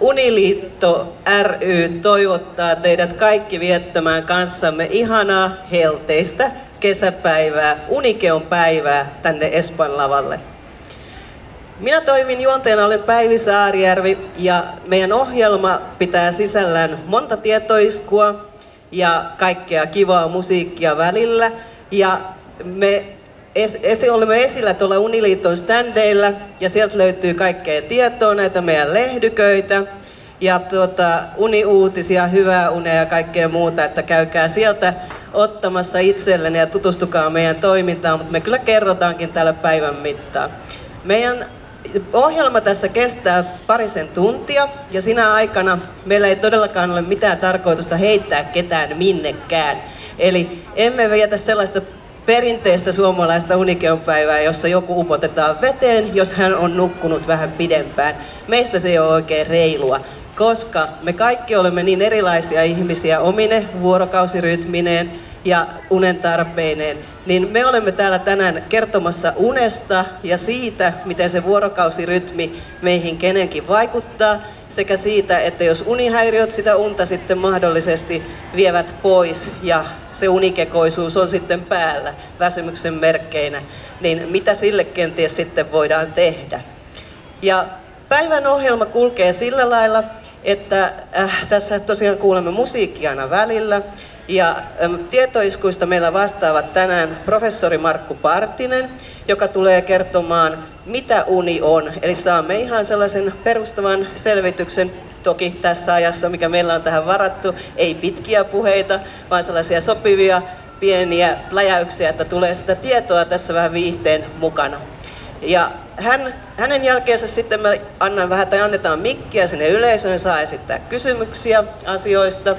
Uniliitto ry toivottaa teidät kaikki viettämään kanssamme ihanaa, helteistä kesäpäivää, Unikeon päivää tänne Espan lavalle. Minä toimin juonteena, olen Päivi Saarijärvi ja meidän ohjelma pitää sisällään monta tietoiskua ja kaikkea kivaa musiikkia välillä. Ja me es, es, olemme esillä tuolla Uniliiton standeilla ja sieltä löytyy kaikkea tietoa, näitä meidän lehdyköitä ja tuota, uniuutisia, hyvää unea ja kaikkea muuta, että käykää sieltä ottamassa itsellenne ja tutustukaa meidän toimintaan, mutta me kyllä kerrotaankin täällä päivän mittaan. Meidän ohjelma tässä kestää parisen tuntia ja sinä aikana meillä ei todellakaan ole mitään tarkoitusta heittää ketään minnekään. Eli emme vietä sellaista perinteistä suomalaista unikeonpäivää, jossa joku upotetaan veteen, jos hän on nukkunut vähän pidempään. Meistä se ei ole oikein reilua, koska me kaikki olemme niin erilaisia ihmisiä omine vuorokausirytmineen, ja unen tarpeineen, niin me olemme täällä tänään kertomassa unesta ja siitä, miten se vuorokausirytmi meihin kenenkin vaikuttaa, sekä siitä, että jos unihäiriöt sitä unta sitten mahdollisesti vievät pois ja se unikekoisuus on sitten päällä väsymyksen merkkeinä, niin mitä sille kenties sitten voidaan tehdä. Ja päivän ohjelma kulkee sillä lailla, että äh, tässä tosiaan kuulemme musiikkia aina välillä, ja tietoiskuista meillä vastaavat tänään professori Markku Partinen, joka tulee kertomaan, mitä uni on. Eli saamme ihan sellaisen perustavan selvityksen toki tässä ajassa, mikä meillä on tähän varattu. Ei pitkiä puheita, vaan sellaisia sopivia pieniä läjäyksiä, että tulee sitä tietoa tässä vähän viihteen mukana. Ja hän, hänen jälkeensä sitten me annan vähän tai annetaan mikkiä sinne yleisöön, saa esittää kysymyksiä asioista.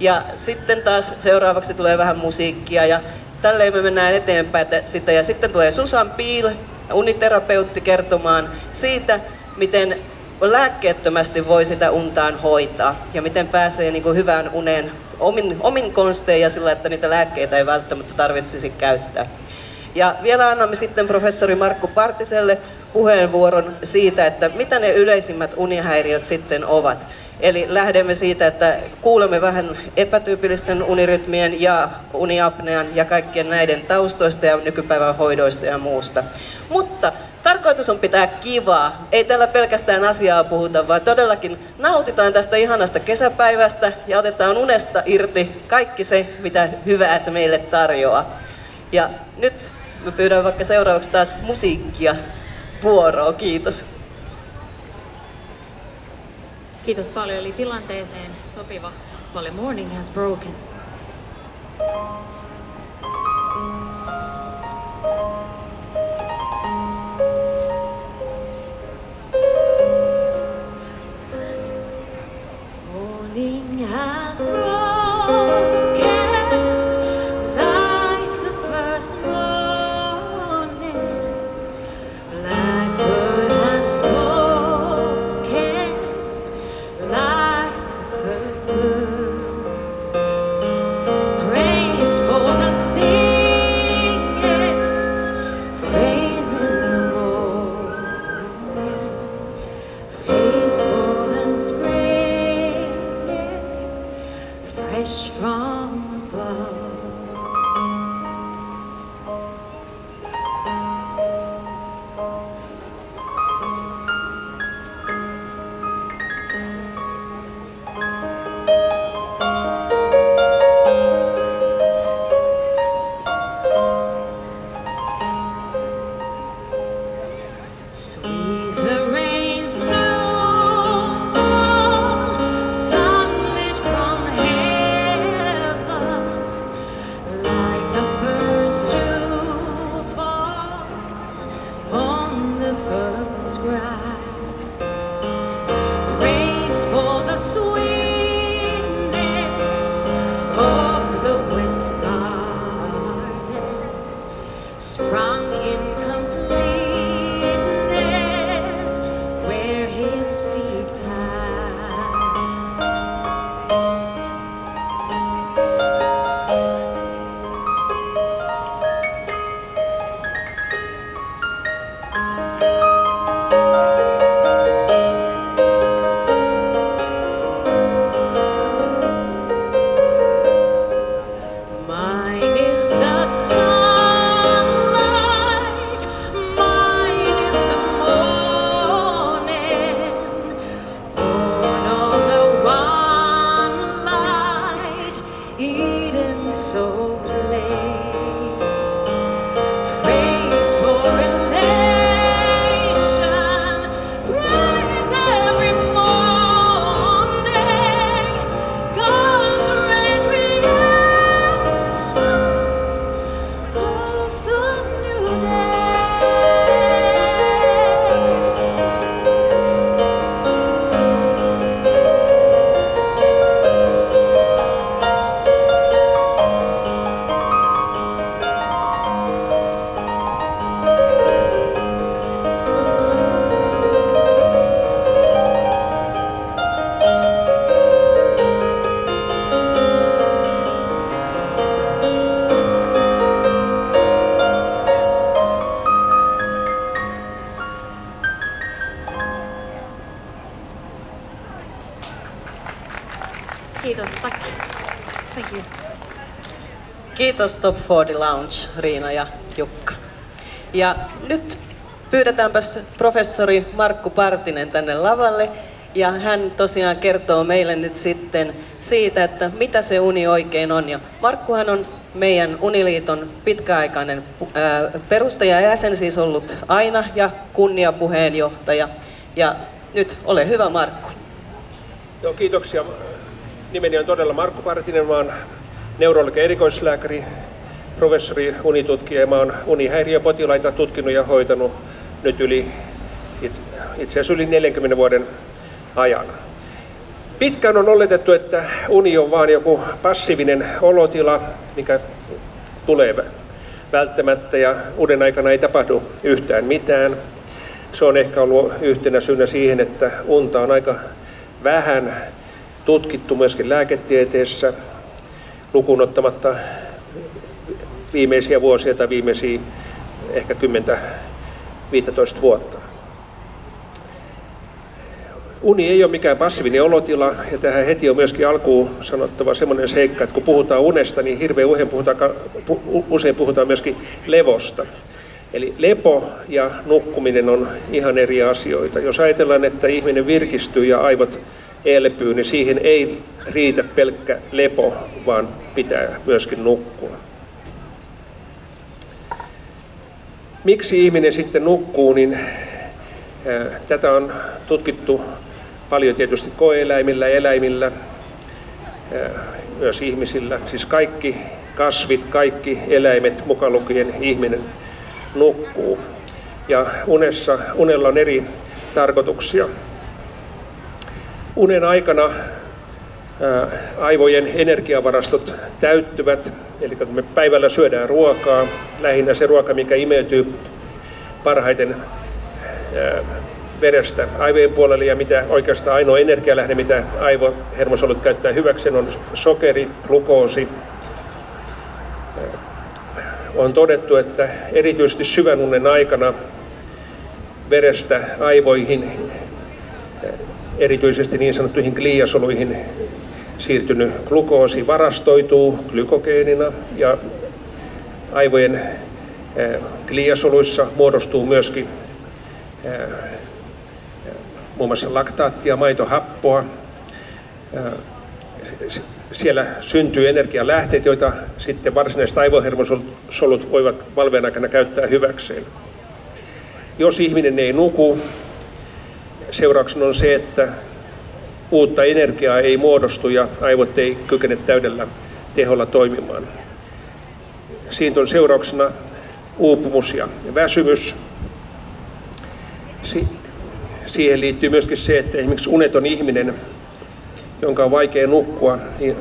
Ja sitten taas seuraavaksi tulee vähän musiikkia ja tälleen me mennään eteenpäin. Että sitten, ja sitten tulee Susan Piil, uniterapeutti, kertomaan siitä, miten lääkkeettömästi voi sitä untaan hoitaa ja miten pääsee niin kuin hyvään uneen omin, omin konstein ja sillä, että niitä lääkkeitä ei välttämättä tarvitsisi käyttää. Ja vielä annamme sitten professori Markku Partiselle puheenvuoron siitä, että mitä ne yleisimmät unihäiriöt sitten ovat. Eli lähdemme siitä, että kuulemme vähän epätyypillisten unirytmien ja uniapnean ja kaikkien näiden taustoista ja nykypäivän hoidoista ja muusta. Mutta tarkoitus on pitää kivaa. Ei tällä pelkästään asiaa puhuta, vaan todellakin nautitaan tästä ihanasta kesäpäivästä ja otetaan unesta irti kaikki se, mitä hyvää se meille tarjoaa. Ja nyt me pyydän vaikka seuraavaksi taas musiikkia vuoroa. Kiitos. Kiitos paljon. Eli tilanteeseen sopiva paljon Morning has broken. Kiitos Top 40 Lounge, Riina ja Jukka. Ja nyt pyydetäänpäs professori Markku Partinen tänne lavalle. Ja hän tosiaan kertoo meille nyt sitten siitä, että mitä se uni oikein on. Ja Markkuhan on meidän Uniliiton pitkäaikainen perustaja ja jäsen siis ollut aina ja kunniapuheenjohtaja. Ja nyt ole hyvä Markku. Joo, kiitoksia. Nimeni on todella Markku Partinen, oon neurologi erikoislääkäri, professori, unitutkija ja mä oon unihäiriöpotilaita tutkinut ja hoitanut nyt yli, itse asiassa yli 40 vuoden ajan. Pitkään on oletettu, että uni on vain joku passiivinen olotila, mikä tulee välttämättä ja uuden aikana ei tapahdu yhtään mitään. Se on ehkä ollut yhtenä syynä siihen, että unta on aika vähän tutkittu myöskin lääketieteessä, lukunottamatta viimeisiä vuosia tai viimeisiä ehkä 10-15 vuotta. Uni ei ole mikään passiivinen olotila, ja tähän heti on myöskin alkuun sanottava semmoinen seikka, että kun puhutaan unesta, niin hirveän usein puhutaan, usein puhutaan myöskin levosta. Eli lepo ja nukkuminen on ihan eri asioita. Jos ajatellaan, että ihminen virkistyy ja aivot elpyy, niin siihen ei riitä pelkkä lepo, vaan pitää myöskin nukkua. Miksi ihminen sitten nukkuu, niin tätä on tutkittu paljon tietysti koeeläimillä, eläimillä, myös ihmisillä. Siis kaikki kasvit, kaikki eläimet, mukaan lukien ihminen, nukkuu. Ja unessa, unella on eri tarkoituksia. Unen aikana aivojen energiavarastot täyttyvät, eli kun me päivällä syödään ruokaa, lähinnä se ruoka, mikä imeytyy parhaiten verestä aivojen puolelle ja mitä oikeastaan ainoa energialähde, mitä aivohermosolut käyttää hyväksi, on sokeri, glukoosi. On todettu, että erityisesti syvän unen aikana verestä aivoihin, erityisesti niin sanottuihin gliasoluihin siirtynyt glukoosi varastoituu glykogeenina ja aivojen gliasoluissa muodostuu myöskin muun muassa laktaattia, maitohappoa. Siellä syntyy energialähteet, joita sitten varsinaiset aivohermosolut voivat valveen aikana käyttää hyväkseen. Jos ihminen ei nuku, seurauksena on se, että uutta energiaa ei muodostu ja aivot ei kykene täydellä teholla toimimaan. Siitä on seurauksena uupumus ja väsymys. Siihen liittyy myöskin se, että esimerkiksi uneton ihminen, jonka on vaikea nukkua, niin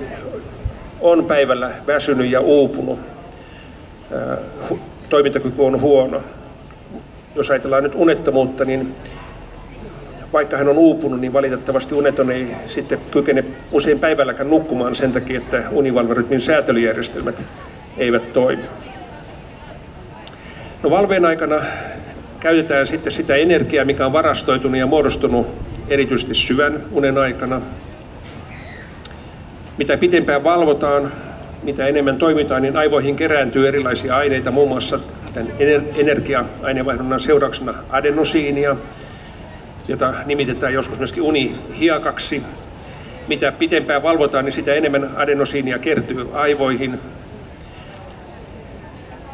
on päivällä väsynyt ja uupunut. Toimintakyky on huono. Jos ajatellaan nyt unettomuutta, niin vaikka hän on uupunut, niin valitettavasti uneton ei sitten kykene usein päivälläkään nukkumaan sen takia, että univalverytmin säätelyjärjestelmät eivät toimi. No valveen aikana käytetään sitten sitä energiaa, mikä on varastoitunut ja muodostunut erityisesti syvän unen aikana. Mitä pitempään valvotaan, mitä enemmän toimitaan, niin aivoihin kerääntyy erilaisia aineita, muun muassa tämän energia-ainevaihdunnan seurauksena adenosiinia, jota nimitetään joskus myöskin unihiakaksi. Mitä pitempään valvotaan, niin sitä enemmän adenosiinia kertyy aivoihin.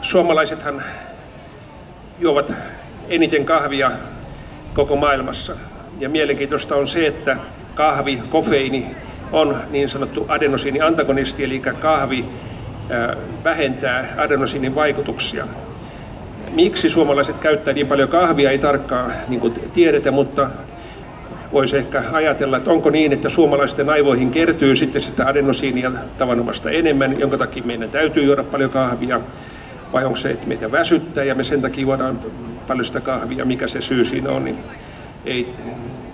Suomalaisethan juovat eniten kahvia koko maailmassa. Ja mielenkiintoista on se, että kahvi, kofeiini on niin sanottu adenosiini-antagonisti, eli kahvi vähentää adenosiinin vaikutuksia. Miksi suomalaiset käyttää niin paljon kahvia, ei tarkkaan niin tiedetä, mutta voisi ehkä ajatella, että onko niin, että suomalaisten aivoihin kertyy sitten sitä adenosiinia tavanomaista enemmän, jonka takia meidän täytyy juoda paljon kahvia, vai onko se, että meitä väsyttää ja me sen takia juodaan paljon sitä kahvia, mikä se syy siinä on, niin ei,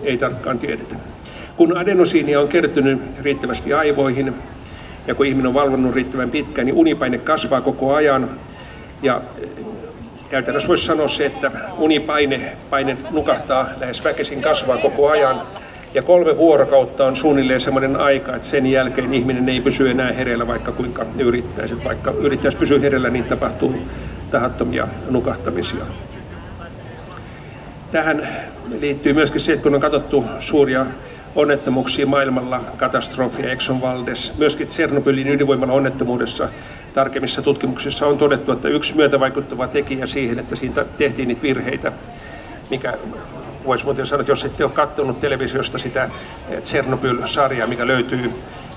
ei tarkkaan tiedetä. Kun adenosiinia on kertynyt riittävästi aivoihin ja kun ihminen on valvonnut riittävän pitkään, niin unipaine kasvaa koko ajan ja käytännössä voisi sanoa se, että unipaine paine nukahtaa lähes väkisin kasvaa koko ajan Ja kolme vuorokautta on suunnilleen semmoinen aika, että sen jälkeen ihminen ei pysy enää hereillä, vaikka kuinka yrittäisi. Vaikka yrittäisi pysyä hereillä, niin tapahtuu tahattomia nukahtamisia. Tähän liittyy myöskin se, että kun on katsottu suuria onnettomuuksia maailmalla, katastrofia, Exxon Valdez, myöskin Tsernobylin ydinvoiman onnettomuudessa tarkemmissa tutkimuksissa on todettu, että yksi myötävaikuttava tekijä siihen, että siitä tehtiin niitä virheitä, mikä voisi muuten sanoa, että jos ette ole katsonut televisiosta sitä Tsernobyl-sarjaa, mikä löytyy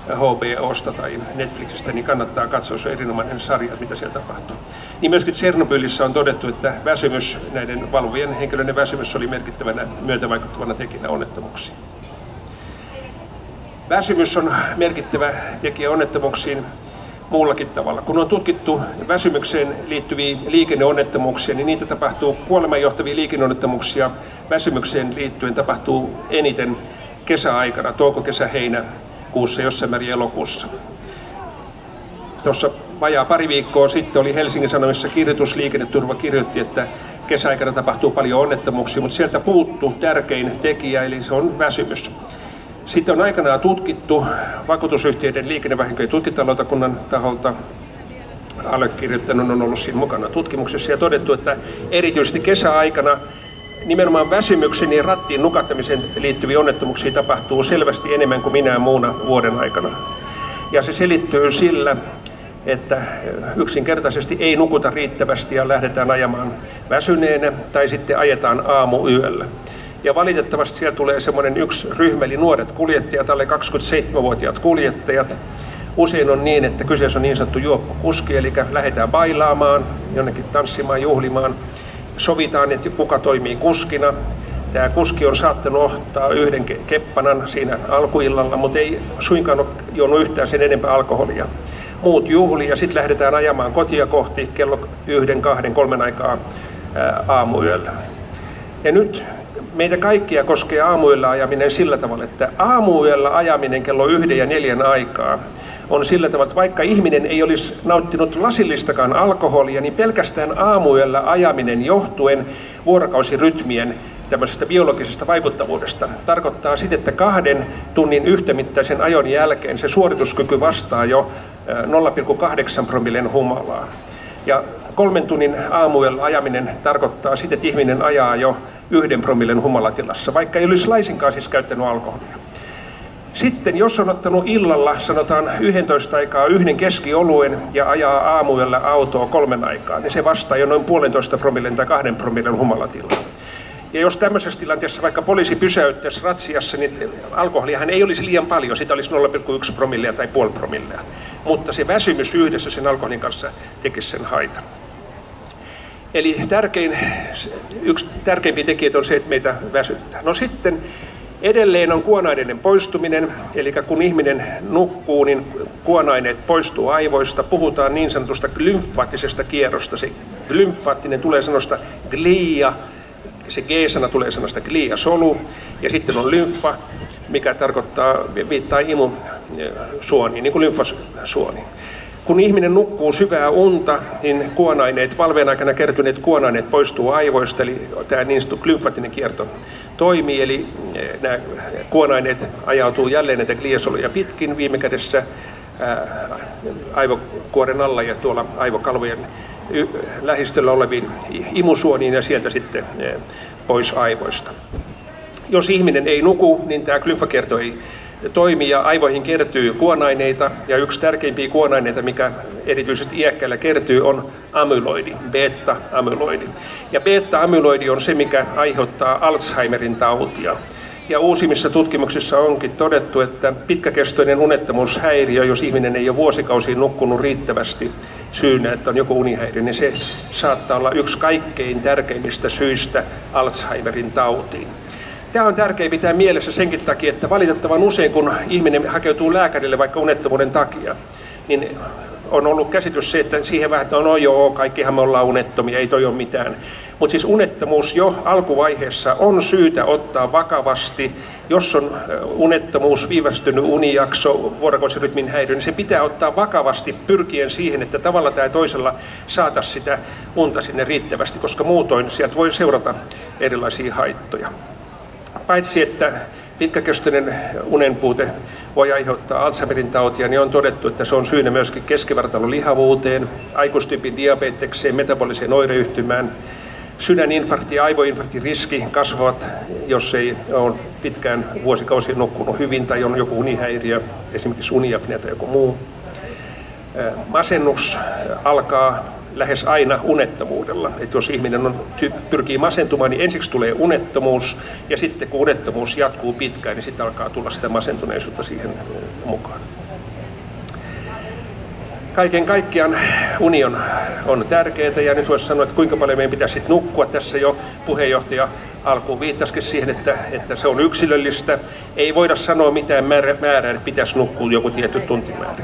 HBOsta tai Netflixistä, niin kannattaa katsoa, se erinomainen sarja, mitä siellä tapahtuu. Niin myöskin Tsernobylissä on todettu, että väsymys, näiden valvovien henkilöiden väsymys oli merkittävänä myötävaikuttavana tekijänä onnettomuuksiin. Väsymys on merkittävä tekijä onnettomuuksiin muullakin tavalla. Kun on tutkittu väsymykseen liittyviä liikenneonnettomuuksia, niin niitä tapahtuu kuoleman johtavia liikenneonnettomuuksia väsymykseen liittyen tapahtuu eniten kesäaikana, touko, kesä, heinä, kuussa, jossain määrin elokuussa. Tuossa vajaa pari viikkoa sitten oli Helsingin Sanomissa kirjoitus, liikenneturva kirjoitti, että kesäaikana tapahtuu paljon onnettomuuksia, mutta sieltä puuttuu tärkein tekijä, eli se on väsymys. Sitten on aikanaan tutkittu vakuutusyhtiöiden liikennevahinkojen tutkintalautakunnan taholta allekirjoittanut on ollut siinä mukana tutkimuksessa ja todettu, että erityisesti kesäaikana nimenomaan väsymyksen ja rattiin nukahtamiseen liittyviä onnettomuuksia tapahtuu selvästi enemmän kuin minä muuna vuoden aikana. Ja se selittyy sillä, että yksinkertaisesti ei nukuta riittävästi ja lähdetään ajamaan väsyneenä tai sitten ajetaan aamu yöllä. Ja valitettavasti siellä tulee semmoinen yksi ryhmä, eli nuoret kuljettajat, alle 27-vuotiaat kuljettajat. Usein on niin, että kyseessä on niin sanottu juoppokuski, eli lähdetään bailaamaan, jonnekin tanssimaan, juhlimaan. Sovitaan, että kuka toimii kuskina. Tämä kuski on saattanut ottaa yhden keppanan siinä alkuillalla, mutta ei suinkaan ole juonut yhtään sen enempää alkoholia. Muut juhli ja sitten lähdetään ajamaan kotia kohti kello yhden, kahden, kolmen aikaa aamuyöllä. Ja nyt meitä kaikkia koskee aamuyöllä ajaminen sillä tavalla, että aamuyöllä ajaminen kello yhden ja neljän aikaa on sillä tavalla, että vaikka ihminen ei olisi nauttinut lasillistakaan alkoholia, niin pelkästään aamuyöllä ajaminen johtuen vuorokausirytmien tämmöisestä biologisesta vaikuttavuudesta tarkoittaa sitä, että kahden tunnin yhtämittaisen ajon jälkeen se suorituskyky vastaa jo 0,8 promillen humalaa. Ja kolmen tunnin aamuyöllä ajaminen tarkoittaa sitä, että ihminen ajaa jo yhden promillen humalatilassa, vaikka ei olisi laisinkaan siis käyttänyt alkoholia. Sitten jos on ottanut illalla, sanotaan 11 aikaa yhden keskioluen ja ajaa aamuyöllä autoa kolmen aikaa, niin se vastaa jo noin puolentoista promillen tai kahden promillen humalatilaa. Ja jos tämmöisessä tilanteessa vaikka poliisi pysäyttäisi ratsiassa, niin alkoholiahan ei olisi liian paljon, sitä olisi 0,1 promillia tai puoli promillia. Mutta se väsymys yhdessä sen alkoholin kanssa tekisi sen haitan. Eli tärkein, yksi tärkeimpiä tekijöitä on se, että meitä väsyttää. No sitten edelleen on kuonaineiden poistuminen, eli kun ihminen nukkuu, niin kuonaineet poistuu aivoista. Puhutaan niin sanotusta glymfaattisesta kierrosta. Se glymfaattinen tulee sanosta glia, se G-sana tulee sanasta glia solu, ja sitten on lymfa, mikä tarkoittaa, viittaa imusuoniin, niin kuin lymfasuoniin. Kun ihminen nukkuu syvää unta, niin kuonaineet, valveen aikana kertyneet kuonaineet poistuu aivoista, eli tämä niin sanottu lymfaattinen kierto toimii, eli eh, nämä kuonaineet ajautuu jälleen näitä gliasoluja pitkin viime kädessä aivokuoren alla ja tuolla aivokalvojen lähistöllä oleviin imusuoniin ja sieltä sitten eh, pois aivoista. Jos ihminen ei nuku, niin tämä glymfakierto ei toimi ja aivoihin kertyy kuonaineita ja yksi tärkeimpiä kuonaineita, mikä erityisesti iäkkäillä kertyy, on amyloidi, beta-amyloidi. Ja beta-amyloidi on se, mikä aiheuttaa Alzheimerin tautia. Ja uusimmissa tutkimuksissa onkin todettu, että pitkäkestoinen unettomuushäiriö, jos ihminen ei ole vuosikausiin nukkunut riittävästi syynä, että on joku unihäiriö, niin se saattaa olla yksi kaikkein tärkeimmistä syistä Alzheimerin tautiin. Tämä on tärkeää pitää mielessä senkin takia, että valitettavan usein kun ihminen hakeutuu lääkärille vaikka unettomuuden takia, niin on ollut käsitys se, että siihen vähän, että no joo, kaikkihan me ollaan unettomia, ei toi ole mitään. Mutta siis unettomuus jo alkuvaiheessa on syytä ottaa vakavasti. Jos on unettomuus, viivästynyt unijakso, vuorokausirytmin häiriö, niin se pitää ottaa vakavasti pyrkien siihen, että tavalla tai toisella saata sitä unta sinne riittävästi, koska muutoin sieltä voi seurata erilaisia haittoja paitsi että pitkäkestoinen unenpuute voi aiheuttaa Alzheimerin tautia, niin on todettu, että se on syynä myöskin keskivartalon lihavuuteen, aikuistyypin diabetekseen, metaboliseen oireyhtymään, sydäninfarkti ja aivoinfarktin riski kasvavat, jos ei ole pitkään vuosikausia nukkunut hyvin tai on joku unihäiriö, esimerkiksi uniapnea tai joku muu. Masennus alkaa lähes aina unettomuudella. Että jos ihminen on, pyrkii masentumaan, niin ensiksi tulee unettomuus ja sitten kun unettomuus jatkuu pitkään, niin sitten alkaa tulla sitä masentuneisuutta siihen mukaan. Kaiken kaikkiaan uni on, tärkeää ja nyt voisi sanoa, että kuinka paljon meidän pitäisi nukkua. Tässä jo puheenjohtaja alkuun viittasikin siihen, että, että se on yksilöllistä. Ei voida sanoa mitään määrää, määrää että pitäisi nukkua joku tietty tuntimäärä.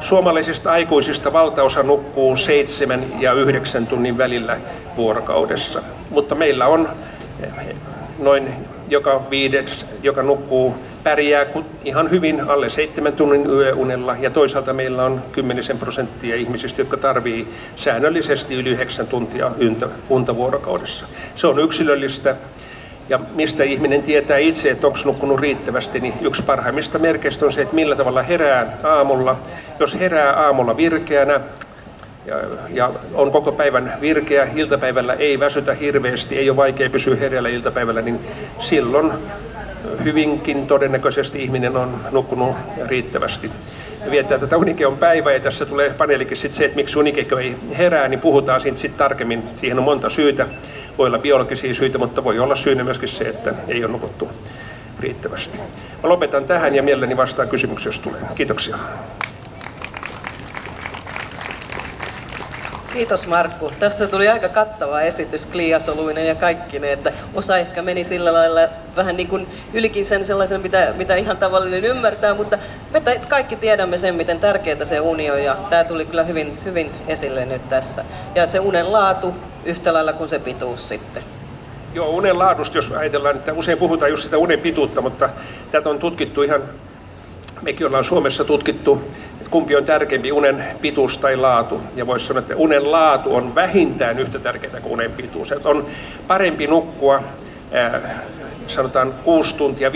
Suomalaisista aikuisista valtaosa nukkuu seitsemän ja yhdeksän tunnin välillä vuorokaudessa, mutta meillä on noin joka viides, joka nukkuu, pärjää ihan hyvin alle seitsemän tunnin yöunella ja toisaalta meillä on kymmenisen prosenttia ihmisistä, jotka tarvii säännöllisesti yli yhdeksän tuntia unta vuorokaudessa. Se on yksilöllistä ja mistä ihminen tietää itse, että onko nukkunut riittävästi, niin yksi parhaimmista merkeistä on se, että millä tavalla herää aamulla. Jos herää aamulla virkeänä ja, ja on koko päivän virkeä, iltapäivällä ei väsytä hirveästi, ei ole vaikea pysyä hereillä iltapäivällä, niin silloin hyvinkin todennäköisesti ihminen on nukkunut riittävästi. Viettää tätä unikeon päivää ja tässä tulee paneelikin sitten se, että miksi unikeko ei herää, niin puhutaan siitä sitten tarkemmin. Siihen on monta syytä. Voi olla biologisia syitä, mutta voi olla syynä myöskin se, että ei ole nukuttu riittävästi. Mä lopetan tähän ja mielelläni vastaan kysymyksiä, jos tulee. Kiitoksia. Kiitos Markku. Tässä tuli aika kattava esitys kliasoluinen ja kaikki ne, että osa ehkä meni sillä lailla vähän niin kuin ylikin sen sellaisen, mitä, mitä ihan tavallinen ymmärtää, mutta me kaikki tiedämme sen, miten tärkeää se uni on ja tämä tuli kyllä hyvin, hyvin esille nyt tässä. Ja se unen laatu yhtä lailla kuin se pituus sitten. Joo, unen laadusta, jos ajatellaan, että usein puhutaan just sitä unen pituutta, mutta tätä on tutkittu ihan mekin ollaan Suomessa tutkittu, että kumpi on tärkeämpi, unen pituus tai laatu. Ja voisi sanoa, että unen laatu on vähintään yhtä tärkeää kuin unen pituus. Että on parempi nukkua sanotaan 6 tuntia, 5-6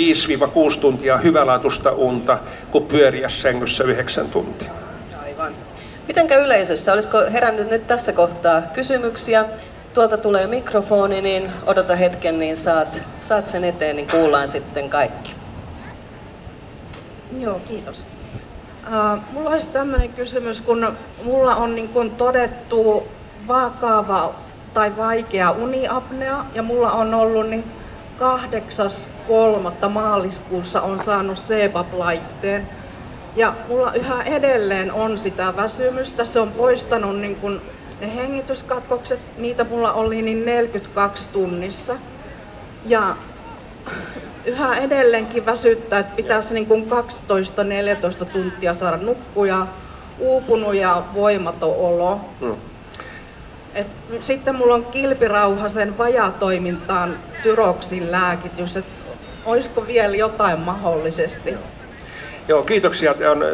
tuntia hyvälaatuista unta, kuin pyöriä sängyssä 9 tuntia. Aivan. Mitenkä yleisössä, olisiko herännyt nyt tässä kohtaa kysymyksiä? Tuolta tulee mikrofoni, niin odota hetken, niin saat, saat sen eteen, niin kuullaan sitten kaikki. Joo, kiitos. Uh, mulla olisi tämmöinen kysymys, kun mulla on niin kun todettu vakava tai vaikea uniapnea ja mulla on ollut niin 8.3. maaliskuussa on saanut CPAP-laitteen. Ja mulla yhä edelleen on sitä väsymystä. Se on poistanut niin kun ne hengityskatkokset. Niitä mulla oli niin 42 tunnissa. Ja yhä edelleenkin väsyttää, että pitäisi niin kuin 12-14 tuntia saada nukkuja, uupunut ja voimaton olo. Mm. Et sitten mulla on kilpirauhasen vajatoimintaan tyroksin lääkitys, että olisiko vielä jotain mahdollisesti? Joo, kiitoksia. Tämä on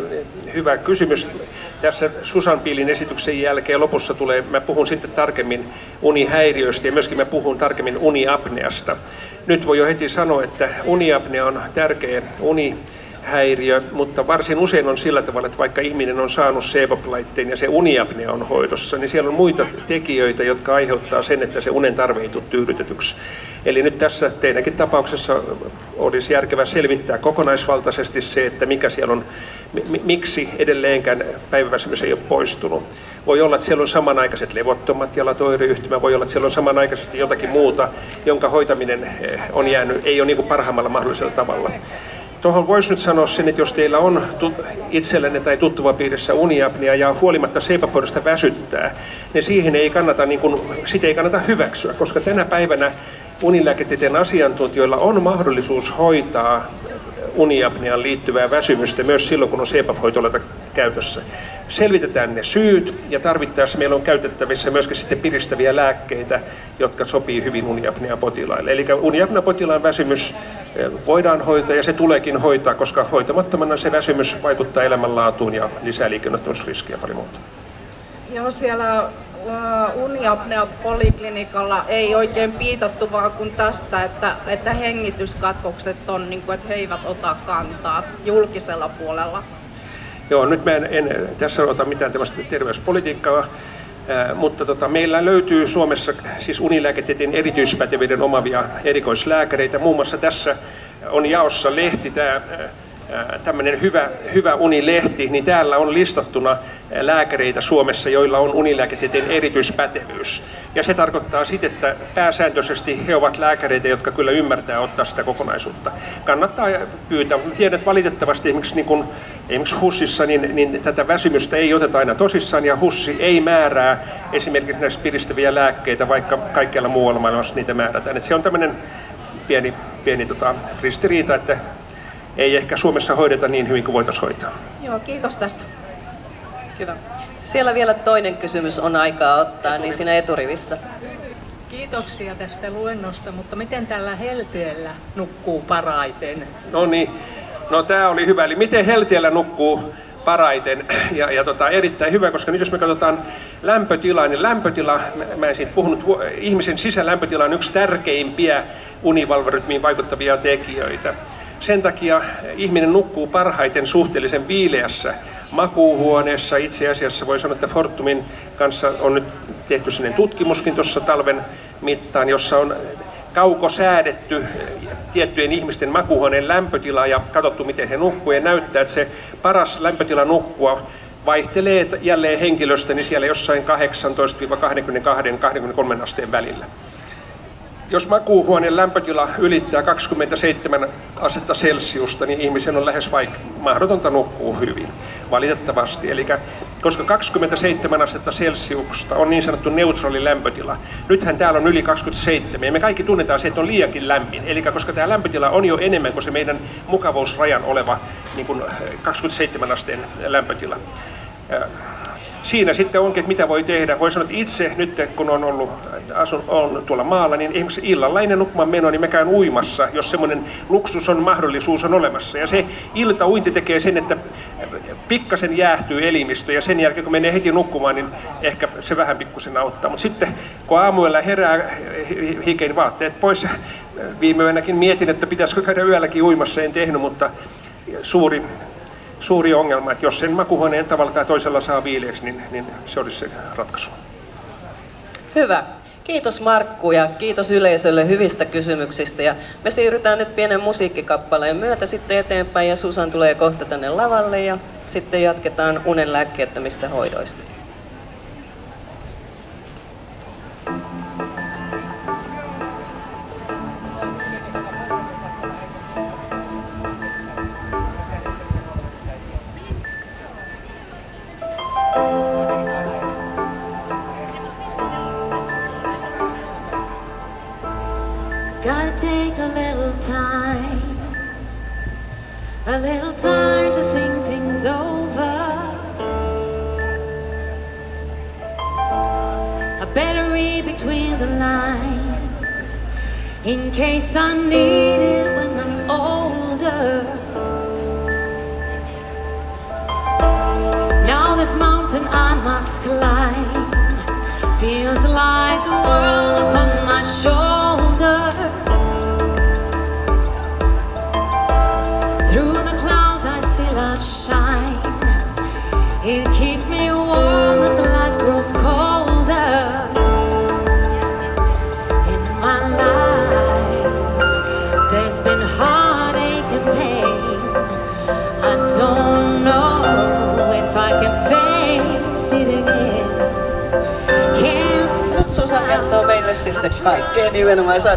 hyvä kysymys. Tässä Susan Piilin esityksen jälkeen lopussa tulee, mä puhun sitten tarkemmin unihäiriöistä ja myöskin mä puhun tarkemmin uniapneasta. Nyt voi jo heti sanoa, että uniapnea on tärkeä uni häiriö, mutta varsin usein on sillä tavalla, että vaikka ihminen on saanut CPAP-laitteen ja se uniapnea on hoidossa, niin siellä on muita tekijöitä, jotka aiheuttaa sen, että se unen tarve ei tule tyydytetyksi. Eli nyt tässä teidänkin tapauksessa olisi järkevää selvittää kokonaisvaltaisesti se, että mikä siellä on, miksi edelleenkään päiväväsymys ei ole poistunut. Voi olla, että siellä on samanaikaiset levottomat jalatoireyhtymä, voi olla, että siellä on samanaikaisesti jotakin muuta, jonka hoitaminen eh, on jäänyt, ei ole niin kuin parhaimmalla mahdollisella tavalla. Tuohon voisi nyt sanoa sen, että jos teillä on itsellenne tai piirissä uniapnia ja huolimatta seipäpoidosta väsyttää, niin siihen ei kannata, niin kuin, sitä ei kannata hyväksyä, koska tänä päivänä unilääketieteen asiantuntijoilla on mahdollisuus hoitaa uniapneaan liittyvää väsymystä myös silloin, kun on CPAP-hoitolata käytössä. Selvitetään ne syyt ja tarvittaessa meillä on käytettävissä myöskin sitten piristäviä lääkkeitä, jotka sopii hyvin uniapnea potilaille. Eli uniapnea potilaan väsymys eh, voidaan hoitaa ja se tuleekin hoitaa, koska hoitamattomana se väsymys vaikuttaa elämänlaatuun ja lisää liikennettömyysriskiä pari muuta. Joo, siellä uniapnea-poliklinikalla ei oikein piitattu vaan kuin tästä, että, että hengityskatkokset on, niin kuin, että he eivät ota kantaa julkisella puolella. Joo, nyt mä en, en tässä ota mitään tämmöistä terveyspolitiikkaa, mutta tota, meillä löytyy Suomessa siis unilääketieteen erityispätevyyden omavia erikoislääkäreitä. Muun muassa tässä on jaossa lehti, tämä tämmöinen hyvä, hyvä unilehti, niin täällä on listattuna lääkäreitä Suomessa, joilla on unilääketieteen erityispätevyys. Ja se tarkoittaa sitä, että pääsääntöisesti he ovat lääkäreitä, jotka kyllä ymmärtää ottaa sitä kokonaisuutta. Kannattaa pyytää. Tiedän, että valitettavasti esimerkiksi, niin kun, esimerkiksi HUSissa niin, niin tätä väsymystä ei oteta aina tosissaan ja HUSsi ei määrää esimerkiksi näistä piristäviä lääkkeitä, vaikka kaikkialla muualla maailmassa niitä määrätään. Et se on tämmöinen pieni, pieni tota, ristiriita, että ei ehkä Suomessa hoideta niin hyvin kuin voitaisiin hoitaa. Joo, kiitos tästä. Hyvä. Siellä vielä toinen kysymys on aikaa ottaa, niin siinä eturivissä. Kiitoksia tästä luennosta, mutta miten tällä helteellä nukkuu paraiten? No niin, no tämä oli hyvä. Eli miten heltiellä nukkuu paraiten ja, ja tota, erittäin hyvä, koska nyt jos me katsotaan lämpötilaa, niin lämpötila, mä en siitä puhunut, ihmisen sisälämpötila on yksi tärkeimpiä univalvorytmiin vaikuttavia tekijöitä. Sen takia ihminen nukkuu parhaiten suhteellisen viileässä makuuhuoneessa. Itse asiassa voi sanoa, että Fortumin kanssa on nyt tehty sellainen tutkimuskin tuossa talven mittaan, jossa on kauko säädetty tiettyjen ihmisten makuuhuoneen lämpötila ja katsottu, miten he nukkuu ja näyttää, että se paras lämpötila nukkua vaihtelee jälleen henkilöstä niin siellä jossain 18-22-23 asteen välillä. Jos makuuhuoneen lämpötila ylittää 27 astetta Celsiusta, niin ihmisen on lähes vaik- mahdotonta nukkua hyvin, valitettavasti. Eli koska 27 astetta Celsiusta on niin sanottu neutraali lämpötila, nythän täällä on yli 27, ja me kaikki tunnetaan se, että on liiankin lämmin. Eli koska tämä lämpötila on jo enemmän kuin se meidän mukavuusrajan oleva niin kuin 27 asteen lämpötila siinä sitten onkin, että mitä voi tehdä. Voi sanoa, että itse nyt kun on ollut, asun, on tuolla maalla, niin esimerkiksi illalla ennen nukkumaan meno, niin mä käyn uimassa, jos semmoinen luksus on, mahdollisuus on olemassa. Ja se iltauinti tekee sen, että pikkasen jäähtyy elimistö ja sen jälkeen kun menee heti nukkumaan, niin ehkä se vähän pikkusen auttaa. Mutta sitten kun aamuilla herää hikein vaatteet pois, viime yönäkin mietin, että pitäisikö käydä yölläkin uimassa, en tehnyt, mutta suuri suuri ongelma, että jos sen makuhuoneen tavalla tai toisella saa viileäksi, niin, niin se olisi se ratkaisu. Hyvä. Kiitos Markku ja kiitos yleisölle hyvistä kysymyksistä. Ja me siirrytään nyt pienen musiikkikappaleen myötä sitten eteenpäin ja Susan tulee kohta tänne lavalle ja sitten jatketaan unen lääkkeettömistä hoidoista.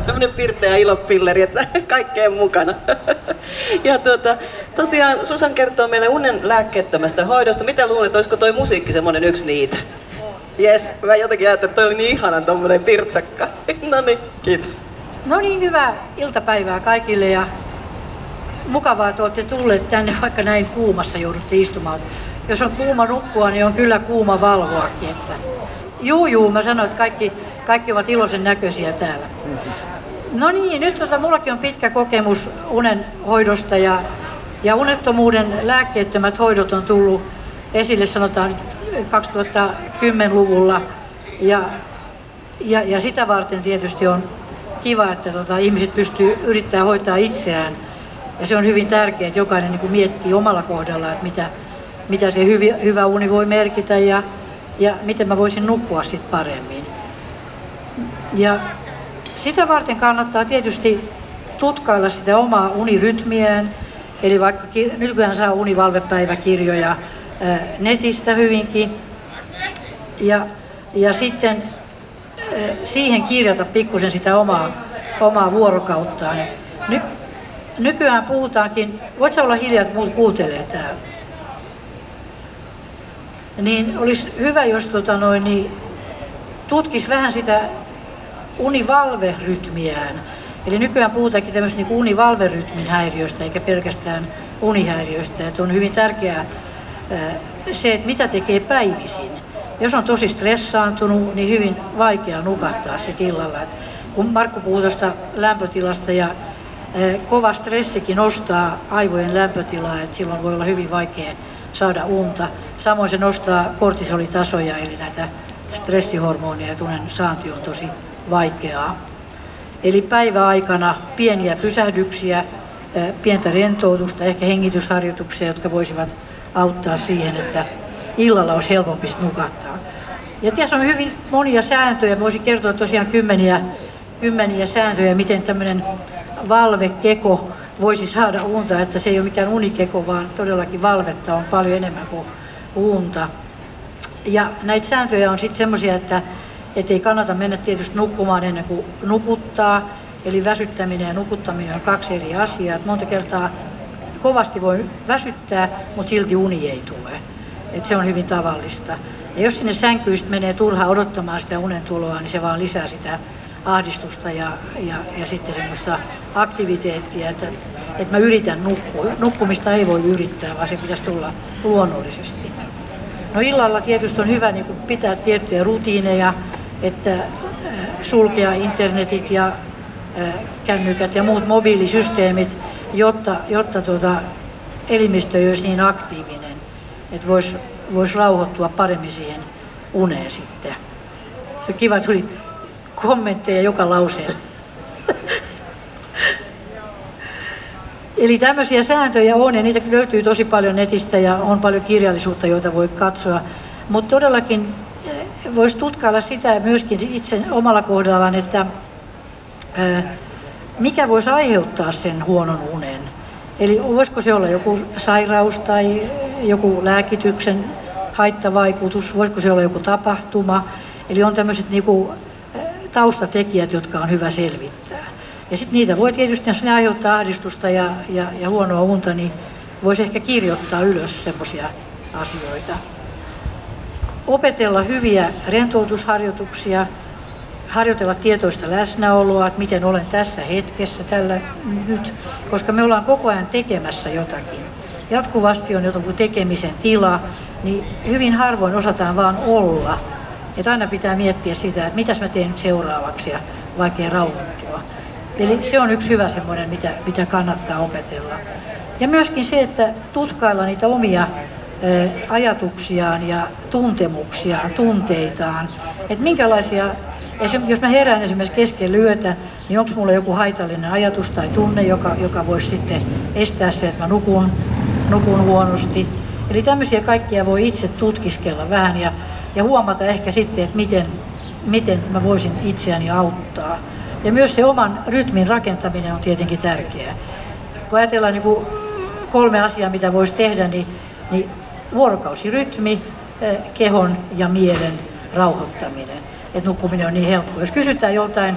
Semmonen pirteä ilopilleri, että kaikkeen mukana. Ja tuota, tosiaan Susan kertoo meille unen lääkkeettömästä hoidosta. Mitä luulet, olisiko toi musiikki semmonen yksi niitä? Jes, mä jotenkin ajattelin, että toi oli niin ihanan tommonen pirtsakka. No niin, kiitos. No niin, hyvää iltapäivää kaikille ja mukavaa, että olette tulleet tänne, vaikka näin kuumassa joudutte istumaan. Jos on kuuma nukkua, niin on kyllä kuuma valvoakin. Että... Juu, juu, mä sanoin, että kaikki, kaikki ovat iloisen näköisiä täällä. No niin, nyt tota, mullakin on pitkä kokemus unen hoidosta ja, ja unettomuuden lääkkeettömät hoidot on tullut esille sanotaan 2010-luvulla Ja, ja, ja sitä varten tietysti on kiva, että tota, ihmiset pystyy yrittää hoitaa itseään. Ja se on hyvin tärkeää, että jokainen niin kuin miettii omalla kohdalla, että mitä, mitä se hyvi, hyvä uni voi merkitä ja, ja miten mä voisin nukkua sit paremmin. Ja sitä varten kannattaa tietysti tutkailla sitä omaa unirytmiään. Eli vaikka nykyään saa univalvepäiväkirjoja netistä hyvinkin. Ja, ja sitten siihen kirjata pikkusen sitä omaa, omaa vuorokauttaan. Ny, nykyään puhutaankin, voit olla hiljaa, että muut kuuntelee täällä. Niin olisi hyvä, jos tota noin, niin tutkisi vähän sitä univalverytmiään. Eli nykyään puhutaankin tämmöistä niin univalverytmin häiriöistä eikä pelkästään unihäiriöistä. Että on hyvin tärkeää se, että mitä tekee päivisin. Jos on tosi stressaantunut, niin hyvin vaikea nukahtaa se illalla. Et kun Markku puhuu tuosta lämpötilasta ja kova stressikin nostaa aivojen lämpötilaa, että silloin voi olla hyvin vaikea saada unta. Samoin se nostaa kortisolitasoja, eli näitä stressihormoneja, ja tunnen saanti on tosi vaikeaa. Eli päiväaikana pieniä pysähdyksiä, pientä rentoutusta, ehkä hengitysharjoituksia, jotka voisivat auttaa siihen, että illalla olisi helpompi nukahtaa. Ja tässä on hyvin monia sääntöjä. Voisin kertoa tosiaan kymmeniä, kymmeniä sääntöjä, miten tämmöinen valvekeko voisi saada unta, että se ei ole mikään unikeko, vaan todellakin valvetta on paljon enemmän kuin unta. Ja näitä sääntöjä on sitten semmoisia, että että ei kannata mennä tietysti nukkumaan ennen kuin nukuttaa. Eli väsyttäminen ja nukuttaminen on kaksi eri asiaa. Että monta kertaa kovasti voi väsyttää, mutta silti uni ei tule. Et se on hyvin tavallista. Ja jos sinne sänkyyn menee turha odottamaan sitä unen tuloa, niin se vaan lisää sitä ahdistusta ja, ja, ja sitten semmoista aktiviteettia, että, että mä yritän nukkua. Nukkumista ei voi yrittää, vaan se pitäisi tulla luonnollisesti. No illalla tietysti on hyvä niin pitää tiettyjä rutiineja, että äh, sulkea internetit ja äh, kännykät ja muut mobiilisysteemit, jotta, jotta tuota, elimistö ei olisi niin aktiivinen, että voisi vois rauhoittua paremmin siihen uneen sitten. Se kiva tuli kommentteja joka lauseelle. Eli tämmöisiä sääntöjä on ja niitä löytyy tosi paljon netistä ja on paljon kirjallisuutta, joita voi katsoa. Mutta todellakin voisi tutkailla sitä myöskin itse omalla kohdallaan, että mikä voisi aiheuttaa sen huonon unen. Eli voisiko se olla joku sairaus tai joku lääkityksen haittavaikutus, voisiko se olla joku tapahtuma. Eli on tämmöiset niinku taustatekijät, jotka on hyvä selvittää. Ja sitten niitä voi tietysti, jos ne aiheuttaa ahdistusta ja, ja, ja huonoa unta, niin voisi ehkä kirjoittaa ylös semmoisia asioita opetella hyviä rentoutusharjoituksia, harjoitella tietoista läsnäoloa, että miten olen tässä hetkessä tällä nyt, koska me ollaan koko ajan tekemässä jotakin. Jatkuvasti on joku tekemisen tila, niin hyvin harvoin osataan vaan olla. Että aina pitää miettiä sitä, että mitäs mä teen nyt seuraavaksi ja vaikea rauhoittua. Eli se on yksi hyvä semmoinen, mitä, mitä kannattaa opetella. Ja myöskin se, että tutkailla niitä omia ajatuksiaan ja tuntemuksiaan, tunteitaan. Että minkälaisia, jos mä herään esimerkiksi kesken lyötä, niin onko mulla joku haitallinen ajatus tai tunne, joka, joka voisi sitten estää se, että mä nukun, nukun huonosti. Eli tämmöisiä kaikkia voi itse tutkiskella vähän ja, ja huomata ehkä sitten, että miten, miten mä voisin itseäni auttaa. Ja myös se oman rytmin rakentaminen on tietenkin tärkeää. Kun ajatellaan niin kolme asiaa, mitä voisi tehdä, niin, niin vuorokausirytmi, eh, kehon ja mielen rauhoittaminen. Että nukkuminen on niin helppo. Jos kysytään joltain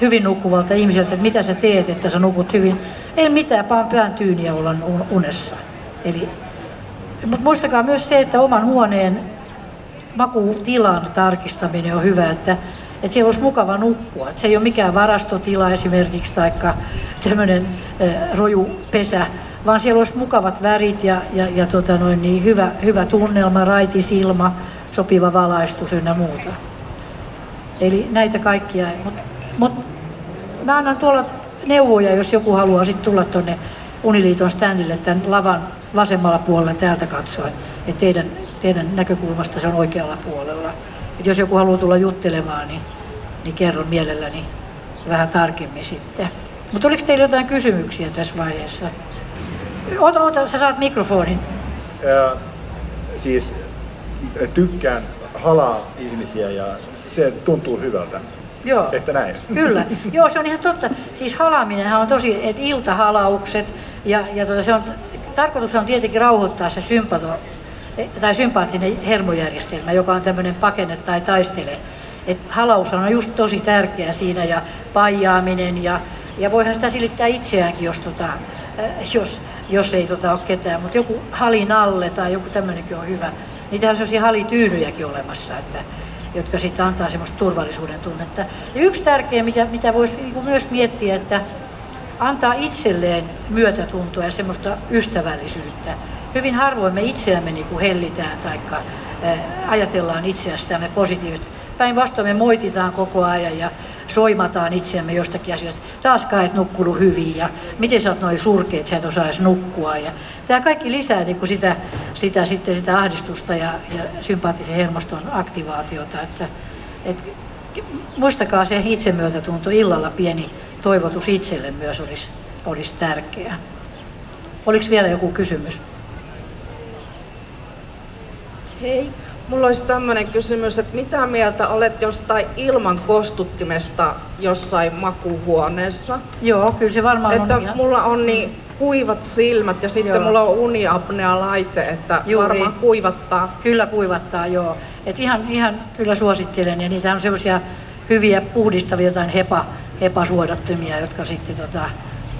hyvin nukkuvalta ihmiseltä, että mitä sä teet, että sä nukut hyvin, ei mitään, vaan pään tyyniä olla unessa. Eli, mutta muistakaa myös se, että oman huoneen makutilan tarkistaminen on hyvä, että, että siellä olisi mukava nukkua. Että se ei ole mikään varastotila esimerkiksi, tai tämmöinen äh, rojupesä, vaan siellä olisi mukavat värit ja, ja, ja tota noin, niin hyvä, hyvä tunnelma, raitis ilma, sopiva valaistus ynnä muuta. Eli näitä kaikkia. Mutta mut, mä annan tuolla neuvoja, jos joku haluaa sitten tulla tuonne Uniliiton standille tämän lavan vasemmalla puolella täältä katsoen, että teidän, teidän näkökulmasta se on oikealla puolella. että jos joku haluaa tulla juttelemaan, niin, niin kerron mielelläni vähän tarkemmin sitten. Mutta oliko teillä jotain kysymyksiä tässä vaiheessa? Ota, ota, sä saat mikrofonin. Ää, siis tykkään halaa ihmisiä ja se tuntuu hyvältä. Joo. Että näin. Kyllä. Joo, se on ihan totta. Siis halaaminenhan on tosi, että iltahalaukset ja, ja tota, se on, tarkoitus on tietenkin rauhoittaa se sympato, tai sympaattinen hermojärjestelmä, joka on tämmöinen pakene tai taistele. Et halaus on just tosi tärkeä siinä ja paijaaminen ja, ja voihan sitä silittää itseäänkin, jos, tota, jos, jos ei tota ole ketään. Mutta joku halin alle tai joku tämmöinenkin on hyvä. Niitähän on sellaisia halityynyjäkin olemassa, että, jotka sitten antaa semmoista turvallisuuden tunnetta. Ja yksi tärkeä, mitä, mitä voisi niinku myös miettiä, että antaa itselleen myötätuntoa ja semmoista ystävällisyyttä. Hyvin harvoin me itseämme niin kuin hellitään tai ajatellaan itseästämme positiivisesti. Päinvastoin me moititaan koko ajan ja soimataan itseämme jostakin asiasta. Taaskaan et nukkunut hyvin ja miten sä oot noin surkeet, sä et osaa edes nukkua. Ja tämä kaikki lisää niin kuin sitä, sitä, sitten sitä ahdistusta ja, ja sympaattisen hermoston aktivaatiota. Että, et, muistakaa se itsemyötätunto illalla pieni toivotus itselle myös olisi, olisi tärkeää. Oliko vielä joku kysymys? Hei, mulla olisi tämmöinen kysymys, että mitä mieltä olet jostain ilman kostuttimesta jossain makuhuoneessa? Joo, kyllä se varmaan että on ihan... mulla on niin kuivat silmät ja sitten Joo. mulla on uniapnea laite, että Juuri. varmaan kuivattaa. Kyllä kuivattaa, joo. Et ihan, ihan kyllä suosittelen. Ja niitä on semmoisia hyviä puhdistavia jotain hepa, hepasuodattimia, jotka sitten tota,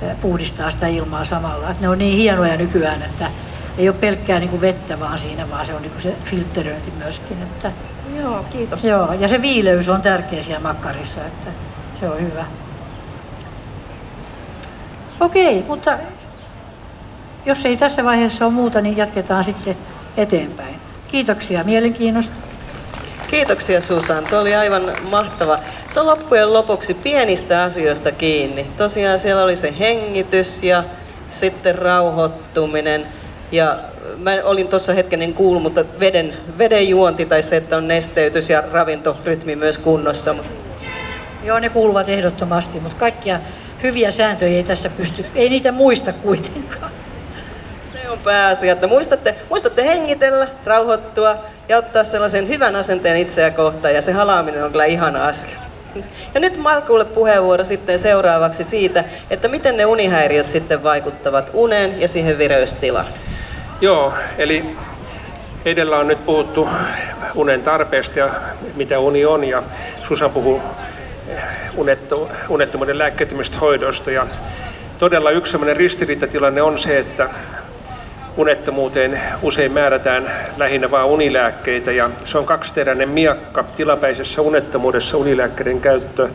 eh, puhdistaa sitä ilmaa samalla. Et ne on niin hienoja nykyään, että ei ole pelkkää niin kuin vettä vaan siinä, vaan se on niin kuin se filtteröinti myöskin. Että, Joo, kiitos. joo. Ja se viileys on tärkeä siellä makkarissa, että se on hyvä. Okei, mutta jos ei tässä vaiheessa ole muuta, niin jatketaan sitten eteenpäin. Kiitoksia mielenkiinnosta. Kiitoksia Susan, tuo oli aivan mahtava. Se on loppujen lopuksi pienistä asioista kiinni. Tosiaan siellä oli se hengitys ja sitten rauhoittuminen. Ja mä olin tuossa hetken en kuullut, mutta veden, veden juonti tai se, että on nesteytys ja ravintorytmi myös kunnossa. Joo, ne kuuluvat ehdottomasti, mutta kaikkia hyviä sääntöjä ei tässä pysty, ei niitä muista kuitenkaan. Se on pääasia, että muistatte, muistatte hengitellä, rauhoittua ja ottaa sellaisen hyvän asenteen itseä kohtaan ja se halaaminen on kyllä ihana asia. Ja nyt Markulle puheenvuoro sitten seuraavaksi siitä, että miten ne unihäiriöt sitten vaikuttavat uneen ja siihen vireystilaan. Joo, eli edellä on nyt puhuttu unen tarpeesta ja mitä uni on ja Susan puhuu unettu, unettomuuden lääkkeytymistä hoidosta ja todella yksi sellainen ristiriitatilanne on se, että unettomuuteen usein määrätään lähinnä vain unilääkkeitä ja se on kaksiteräinen miakka. Tilapäisessä unettomuudessa unilääkkeiden käyttö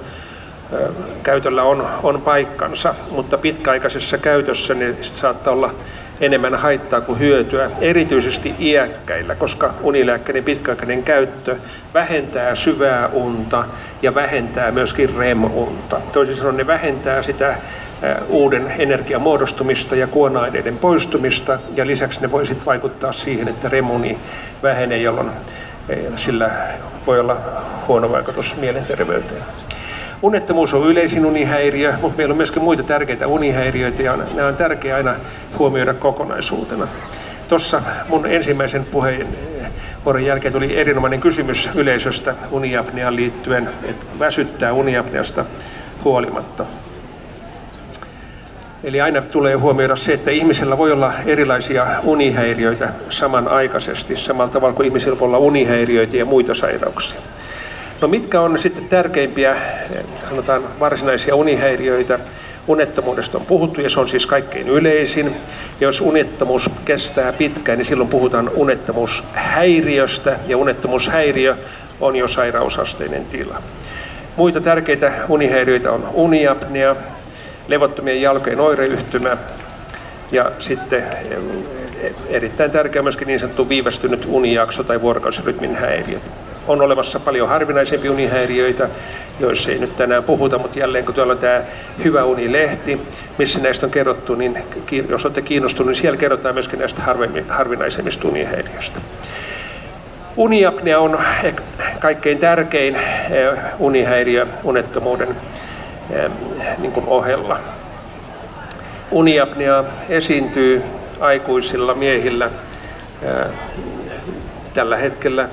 ö, käytöllä on, on paikkansa, mutta pitkäaikaisessa käytössä ne sit saattaa olla enemmän haittaa kuin hyötyä, erityisesti iäkkäillä, koska unilääkkeiden pitkäaikainen käyttö vähentää syvää unta ja vähentää myöskin REM-unta. Toisin sanoen ne vähentää sitä uuden energian muodostumista ja kuona-aineiden poistumista ja lisäksi ne voi sitten vaikuttaa siihen, että remuni vähenee, jolloin sillä voi olla huono vaikutus mielenterveyteen. Unettomuus on yleisin unihäiriö, mutta meillä on myöskin muita tärkeitä unihäiriöitä ja nämä on tärkeää aina huomioida kokonaisuutena. Tuossa mun ensimmäisen puheenvuoron jälkeen tuli erinomainen kysymys yleisöstä uniapneaan liittyen, että väsyttää uniapneasta huolimatta. Eli aina tulee huomioida se, että ihmisellä voi olla erilaisia unihäiriöitä samanaikaisesti, samalla tavalla kuin ihmisillä voi olla unihäiriöitä ja muita sairauksia. No mitkä on sitten tärkeimpiä, sanotaan varsinaisia unihäiriöitä? Unettomuudesta on puhuttu ja se on siis kaikkein yleisin. Jos unettomuus kestää pitkään, niin silloin puhutaan unettomuushäiriöstä ja unettomuushäiriö on jo sairausasteinen tila. Muita tärkeitä unihäiriöitä on uniapnea, levottomien jalkojen oireyhtymä ja sitten erittäin tärkeä myöskin niin sanottu viivästynyt unijakso tai vuorokausirytmin häiriöt. On olemassa paljon harvinaisempia unihäiriöitä, joissa ei nyt tänään puhuta, mutta jälleen kun tuolla on tämä Hyvä unilehti, missä näistä on kerrottu, niin jos olette kiinnostuneet, niin siellä kerrotaan myöskin näistä harvinaisemmista unihäiriöistä. Uniapnea on kaikkein tärkein unihäiriö unettomuuden niin kuin ohella. Uniapnea esiintyy aikuisilla miehillä tällä hetkellä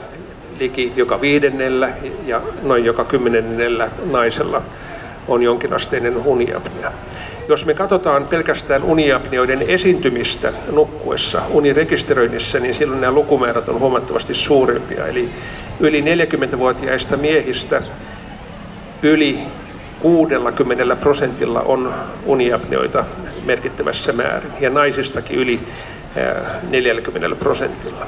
liki joka viidennellä ja noin joka kymmenennellä naisella on jonkinasteinen uniapnea. Jos me katsotaan pelkästään uniapnioiden esiintymistä nukkuessa unirekisteröinnissä, niin silloin nämä lukumäärät on huomattavasti suurempia. Eli yli 40-vuotiaista miehistä yli 60 prosentilla on uniapnioita merkittävässä määrin ja naisistakin yli 40 prosentilla.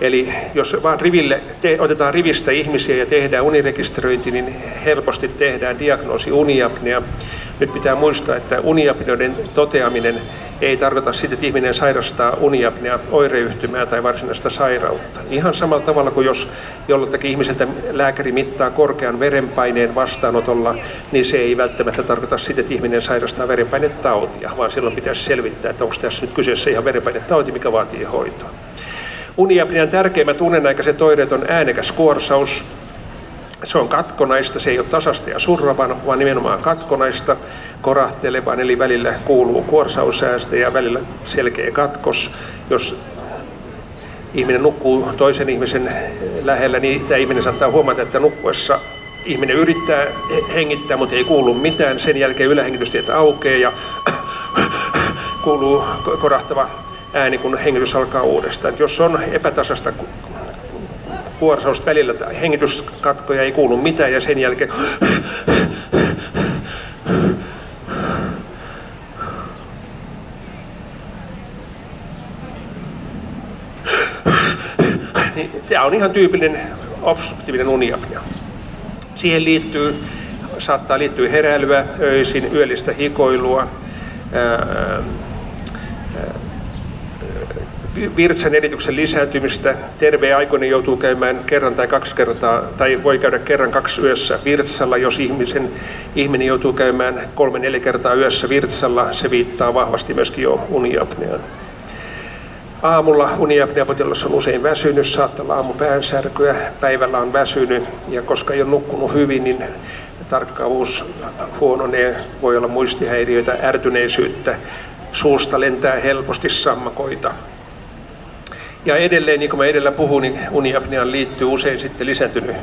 Eli jos vaan riville, te, otetaan rivistä ihmisiä ja tehdään unirekisteröinti, niin helposti tehdään diagnoosi uniapnea. Nyt pitää muistaa, että uniapneoiden toteaminen ei tarkoita sitä, että ihminen sairastaa uniapnea oireyhtymää tai varsinaista sairautta. Ihan samalla tavalla kuin jos jollakin ihmiseltä lääkäri mittaa korkean verenpaineen vastaanotolla, niin se ei välttämättä tarkoita sitä, että ihminen sairastaa verenpainetautia, vaan silloin pitäisi selvittää, että onko tässä nyt kyseessä ihan verenpainetauti, mikä vaatii hoitoa. Uniapnian tärkeimmät unenaikaiset oireet on äänekäs kuorsaus, se on katkonaista, se ei ole tasasta ja surrava, vaan nimenomaan katkonaista, korahtelevan, eli välillä kuuluu kuorsaussäästä ja välillä selkeä katkos. Jos ihminen nukkuu toisen ihmisen lähellä, niin tämä ihminen saattaa huomata, että nukkuessa ihminen yrittää hengittää, mutta ei kuulu mitään. Sen jälkeen ylähengitystiet aukeaa ja kuuluu korahtava ääni, kun hengitys alkaa uudestaan. Et jos on epätasasta kuorsausta välillä, hengityskatkoja ei kuulu mitään ja sen jälkeen niin tämä on ihan tyypillinen obstruktiivinen uniapnea. Siihen liittyy, saattaa liittyä heräilyä öisin, yöllistä hikoilua, ää, virtsan edityksen lisääntymistä. Terve aikuinen joutuu käymään kerran tai kaksi kertaa, tai voi käydä kerran kaksi yössä virtsalla. Jos ihmisen, ihminen joutuu käymään kolme neljä kertaa yössä virtsalla, se viittaa vahvasti myöskin jo uniapneaan. Aamulla uniapneapotilas on usein väsynyt, saattaa olla aamu päänsärkyä, päivällä on väsynyt ja koska ei ole nukkunut hyvin, niin tarkkaavuus huononee, voi olla muistihäiriöitä, ärtyneisyyttä, suusta lentää helposti sammakoita. Ja edelleen, niin kuin mä edellä puhuin, niin uniapneaan liittyy usein sitten lisääntynyt,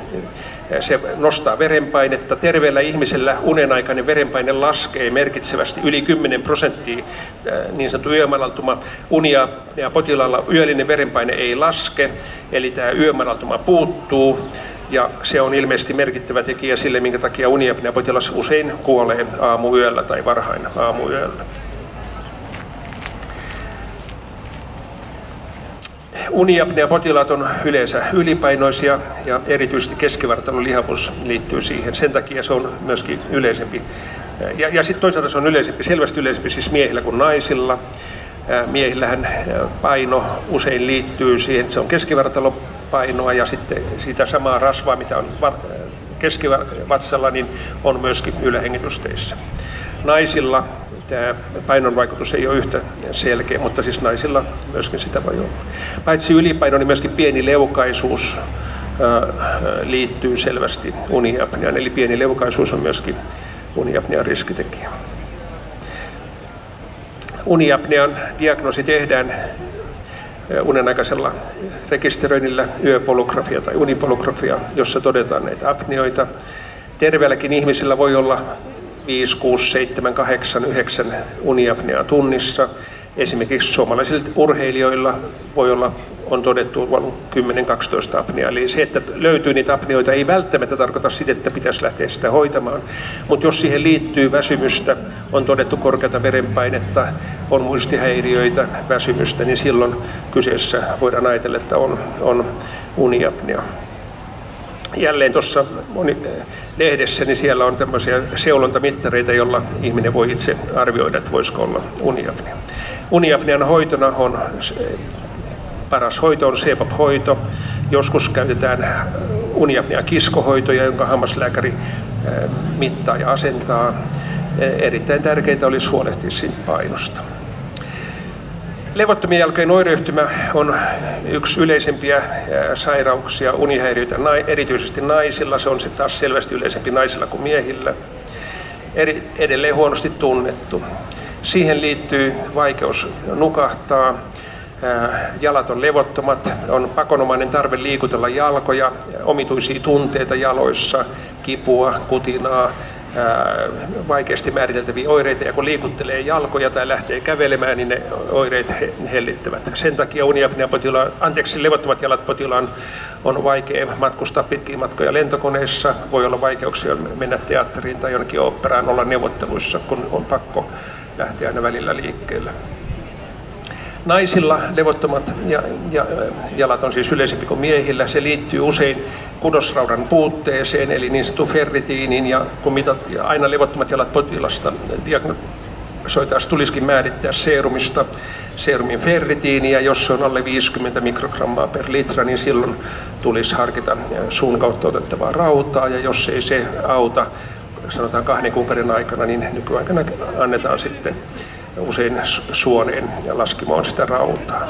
se nostaa verenpainetta. Terveellä ihmisellä unenaikainen verenpaine laskee merkitsevästi yli 10 prosenttia, niin sanottu yömanaltuma. Uniapnea potilaalla yöllinen verenpaine ei laske, eli tämä yömanaltuma puuttuu. Ja se on ilmeisesti merkittävä tekijä sille, minkä takia uniapnea potilas usein kuolee aamuyöllä tai varhain aamuyöllä. Uniapnea-potilaat on yleensä ylipainoisia ja erityisesti keskivartalon lihavuus liittyy siihen. Sen takia se on myöskin yleisempi. Ja, ja sitten toisaalta se on yleisempi, selvästi yleisempi siis miehillä kuin naisilla. Miehillähän paino usein liittyy siihen, että se on keskivartalopainoa ja sitten sitä samaa rasvaa, mitä on keskivatsalla, niin on myöskin ylähengitysteissä. Naisilla tämä painon vaikutus ei ole yhtä selkeä, mutta siis naisilla myöskin sitä voi olla. Paitsi ylipaino, niin myöskin pieni leukaisuus liittyy selvästi uniapneaan, eli pieni leukaisuus on myöskin uniapnean riskitekijä. Uniapnean diagnoosi tehdään unenaikaisella rekisteröinnillä yöpolografia tai unipolografia, jossa todetaan näitä apnioita. Terveelläkin ihmisillä voi olla 5, 6, 7, 8, 9 uniapneaa tunnissa. Esimerkiksi suomalaisilla urheilijoilla voi olla on todettu 10-12 apneaa. Eli se, että löytyy niitä apnioita, ei välttämättä tarkoita sitä, että pitäisi lähteä sitä hoitamaan. Mutta jos siihen liittyy väsymystä, on todettu korkeata verenpainetta, on muistihäiriöitä, väsymystä, niin silloin kyseessä voidaan ajatella, että on, on uniapnea jälleen tuossa lehdessä, niin siellä on tämmöisiä seulontamittareita, joilla ihminen voi itse arvioida, että voisiko olla uniapnea. Uniapnean hoitona on paras hoito on CPAP-hoito. Joskus käytetään uniapnea kiskohoitoja, jonka hammaslääkäri mittaa ja asentaa. Erittäin tärkeää olisi huolehtia siitä painosta. Levottomien jalkojen oireyhtymä on yksi yleisimpiä sairauksia, unihäiriöitä, erityisesti naisilla. Se on sitten taas selvästi yleisempi naisilla kuin miehillä. Edelleen huonosti tunnettu. Siihen liittyy vaikeus nukahtaa, jalat on levottomat, on pakonomainen tarve liikutella jalkoja, omituisia tunteita jaloissa, kipua, kutinaa, vaikeasti määriteltäviä oireita ja kun liikuttelee jalkoja tai lähtee kävelemään, niin ne oireet hellittävät. Sen takia uniapnea-potilaan, anteeksi, levottomat jalat potilaan on vaikea matkustaa pitkiä matkoja lentokoneissa, voi olla vaikeuksia mennä teatteriin tai jonnekin operaan, olla neuvotteluissa, kun on pakko lähteä aina välillä liikkeelle. Naisilla levottomat ja, ja, jalat on siis yleisempi kuin miehillä. Se liittyy usein kudosraudan puutteeseen, eli niin sanottu ferritiiniin, ja kun mitat, ja aina levottomat jalat potilasta diagnosoitaisiin tulisikin määrittää seerumista seerumin ferritiiniä, jos se on alle 50 mikrogrammaa per litra, niin silloin tulisi harkita suun kautta otettavaa rautaa, ja jos ei se auta, sanotaan kahden kuukauden aikana, niin nykyaikana annetaan sitten usein suoneen ja laskimoon sitä rautaa.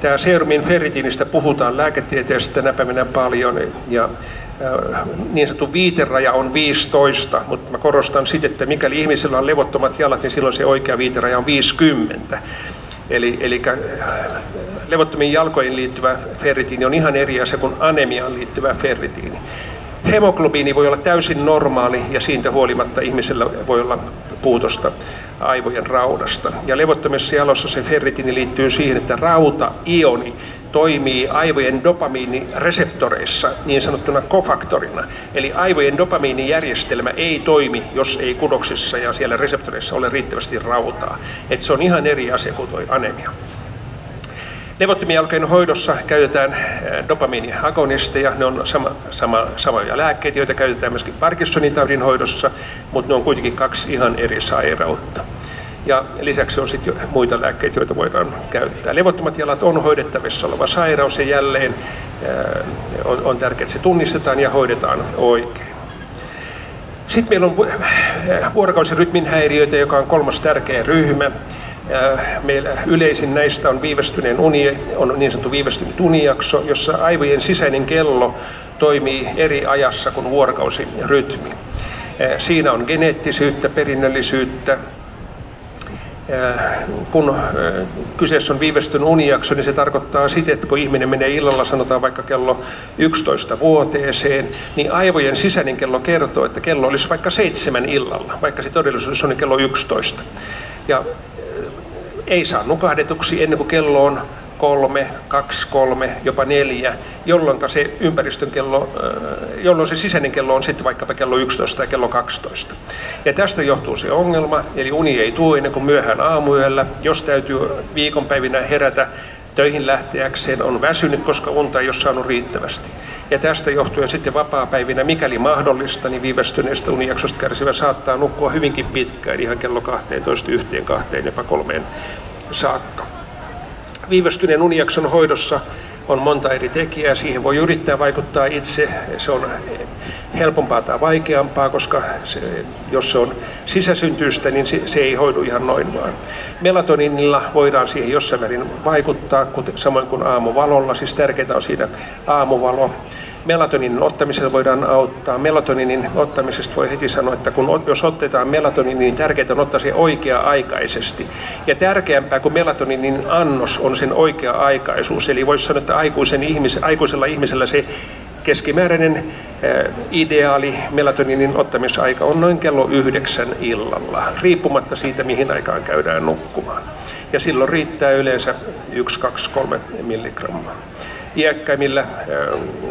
Tämä serumin ferritiinistä puhutaan lääketieteessä tänä päivänä paljon ja niin sanottu viiteraja on 15, mutta mä korostan sitten, että mikäli ihmisellä on levottomat jalat, niin silloin se oikea viiteraja on 50. Eli, eli levottomiin jalkoihin liittyvä ferritiini on ihan eri asia kuin anemiaan liittyvä ferritiini. Hemoglobiini voi olla täysin normaali ja siitä huolimatta ihmisellä voi olla puutosta aivojen raudasta. Ja levottomissa jalossa se ferritiini liittyy siihen, että rauta-ioni toimii aivojen dopamiinireseptoreissa niin sanottuna kofaktorina. Eli aivojen dopamiinijärjestelmä ei toimi, jos ei kudoksissa ja siellä reseptoreissa ole riittävästi rautaa. Et se on ihan eri asia kuin tuo anemia. Levottomien jalkojen hoidossa käytetään dopamiiniagonisteja, ne on sama, sama, samoja lääkkeitä, joita käytetään myöskin Parkinsonin taudin hoidossa, mutta ne on kuitenkin kaksi ihan eri sairautta. Ja lisäksi on sitten muita lääkkeitä, joita voidaan käyttää. Levottomat jalat on hoidettavissa oleva sairaus ja jälleen on, on tärkeää, että se tunnistetaan ja hoidetaan oikein. Sitten meillä on vuorokausirytmin häiriöitä, joka on kolmas tärkeä ryhmä. Meillä yleisin näistä on viivästyneen uni, on niin sanottu viivästynyt unijakso, jossa aivojen sisäinen kello toimii eri ajassa kuin vuorokausirytmi. Siinä on geneettisyyttä, perinnöllisyyttä, kun kyseessä on viivästynyt unijakso, niin se tarkoittaa sitä, että kun ihminen menee illalla, sanotaan vaikka kello 11 vuoteeseen, niin aivojen sisäinen kello kertoo, että kello olisi vaikka seitsemän illalla, vaikka se todellisuus on kello 11. Ja ei saa nukahdetuksi ennen kuin kello on kolme, kaksi, kolme, jopa neljä, jolloin se ympäristön kello, jolloin se sisäinen kello on sitten vaikkapa kello 11 tai kello 12. Ja tästä johtuu se ongelma, eli uni ei tule ennen kuin myöhään aamuyöllä, jos täytyy viikonpäivinä herätä töihin lähteäkseen, on väsynyt, koska unta ei ole saanut riittävästi. Ja tästä johtuen sitten vapaa-päivinä, mikäli mahdollista, niin viivästyneestä unijaksosta kärsivä saattaa nukkua hyvinkin pitkään, ihan kello 12, yhteen, kahteen, jopa kolmeen saakka. Viivästyneen unijakson hoidossa on monta eri tekijää. Siihen voi yrittää vaikuttaa itse. Se on helpompaa tai vaikeampaa, koska se, jos se on sisäsyntyistä, niin se, se ei hoidu ihan noin vaan. Melatoninilla voidaan siihen jossain määrin vaikuttaa, kuten, samoin kuin aamuvalolla. Siis tärkeää on siinä aamuvalo. Melatoninin ottamisella voidaan auttaa. Melatoninin ottamisesta voi heti sanoa, että kun, jos otetaan melatonin, niin tärkeää on ottaa se oikea-aikaisesti. Ja tärkeämpää kuin melatoninin annos on sen oikea-aikaisuus. Eli voisi sanoa, että aikuisen ihmis, aikuisella ihmisellä se keskimääräinen eh, ideaali melatoninin ottamisaika on noin kello yhdeksän illalla, riippumatta siitä, mihin aikaan käydään nukkumaan. Ja silloin riittää yleensä 1, 2, 3 milligrammaa iäkkäimmillä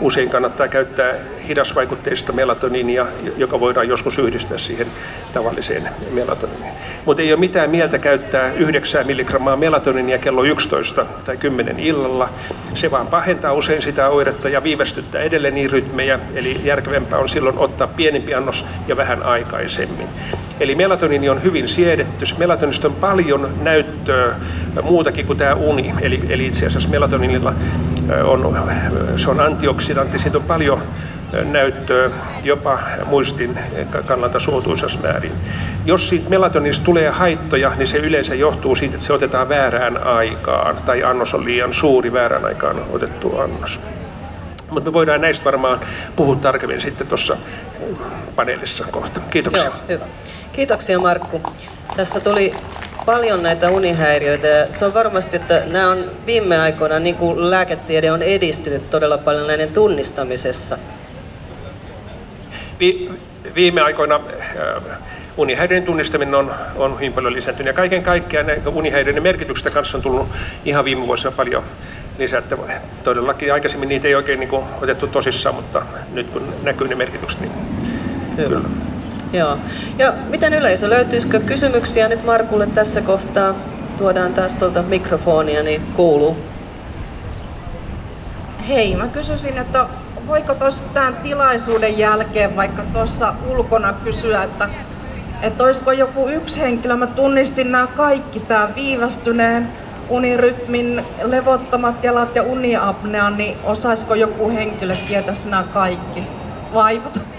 usein kannattaa käyttää hidasvaikutteista melatoniinia, joka voidaan joskus yhdistää siihen tavalliseen melatoniiniin. Mutta ei ole mitään mieltä käyttää 9 milligrammaa melatoninia kello 11 tai 10 illalla. Se vaan pahentaa usein sitä oiretta ja viivästyttää edelleen niin rytmejä, eli järkevämpää on silloin ottaa pienempi annos ja vähän aikaisemmin. Eli melatoniini on hyvin siedetty. Melatonista on paljon näyttöä muutakin kuin tämä uni. Eli, eli itse asiassa melatoniniilla on, se on antioksidantti, siitä on paljon näyttöä jopa muistin kannalta suotuisassa määrin. Jos siitä melatonista tulee haittoja, niin se yleensä johtuu siitä, että se otetaan väärään aikaan tai annos on liian suuri väärään aikaan otettu annos. Mutta me voidaan näistä varmaan puhua tarkemmin sitten tuossa paneelissa kohta. Kiitoksia. Joo, hyvä. Kiitoksia Markku. Tässä tuli paljon näitä unihäiriöitä ja se on varmasti, että nämä on viime aikoina, niin kuin lääketiede on edistynyt todella paljon näiden tunnistamisessa. Vi, viime aikoina äh, unihäiriöiden tunnistaminen on, on hyvin paljon lisääntynyt ja kaiken kaikkiaan unihäiriöiden merkityksestä kanssa on tullut ihan viime vuosina paljon lisättä. Todellakin aikaisemmin niitä ei oikein niin kuin, otettu tosissaan, mutta nyt kun näkyy ne merkitykset, niin Hyvä. kyllä. Joo. Ja miten yleisö, löytyisikö kysymyksiä nyt Markulle tässä kohtaa? Tuodaan taas tuolta mikrofonia, niin kuuluu. Hei, mä kysyisin, että voiko tuossa tämän tilaisuuden jälkeen vaikka tuossa ulkona kysyä, että, että olisiko joku yksi henkilö, mä tunnistin nämä kaikki, tämä viivästyneen unirytmin, levottomat jalat ja uniapnea, niin osaisiko joku henkilö tietää nämä kaikki vaivat?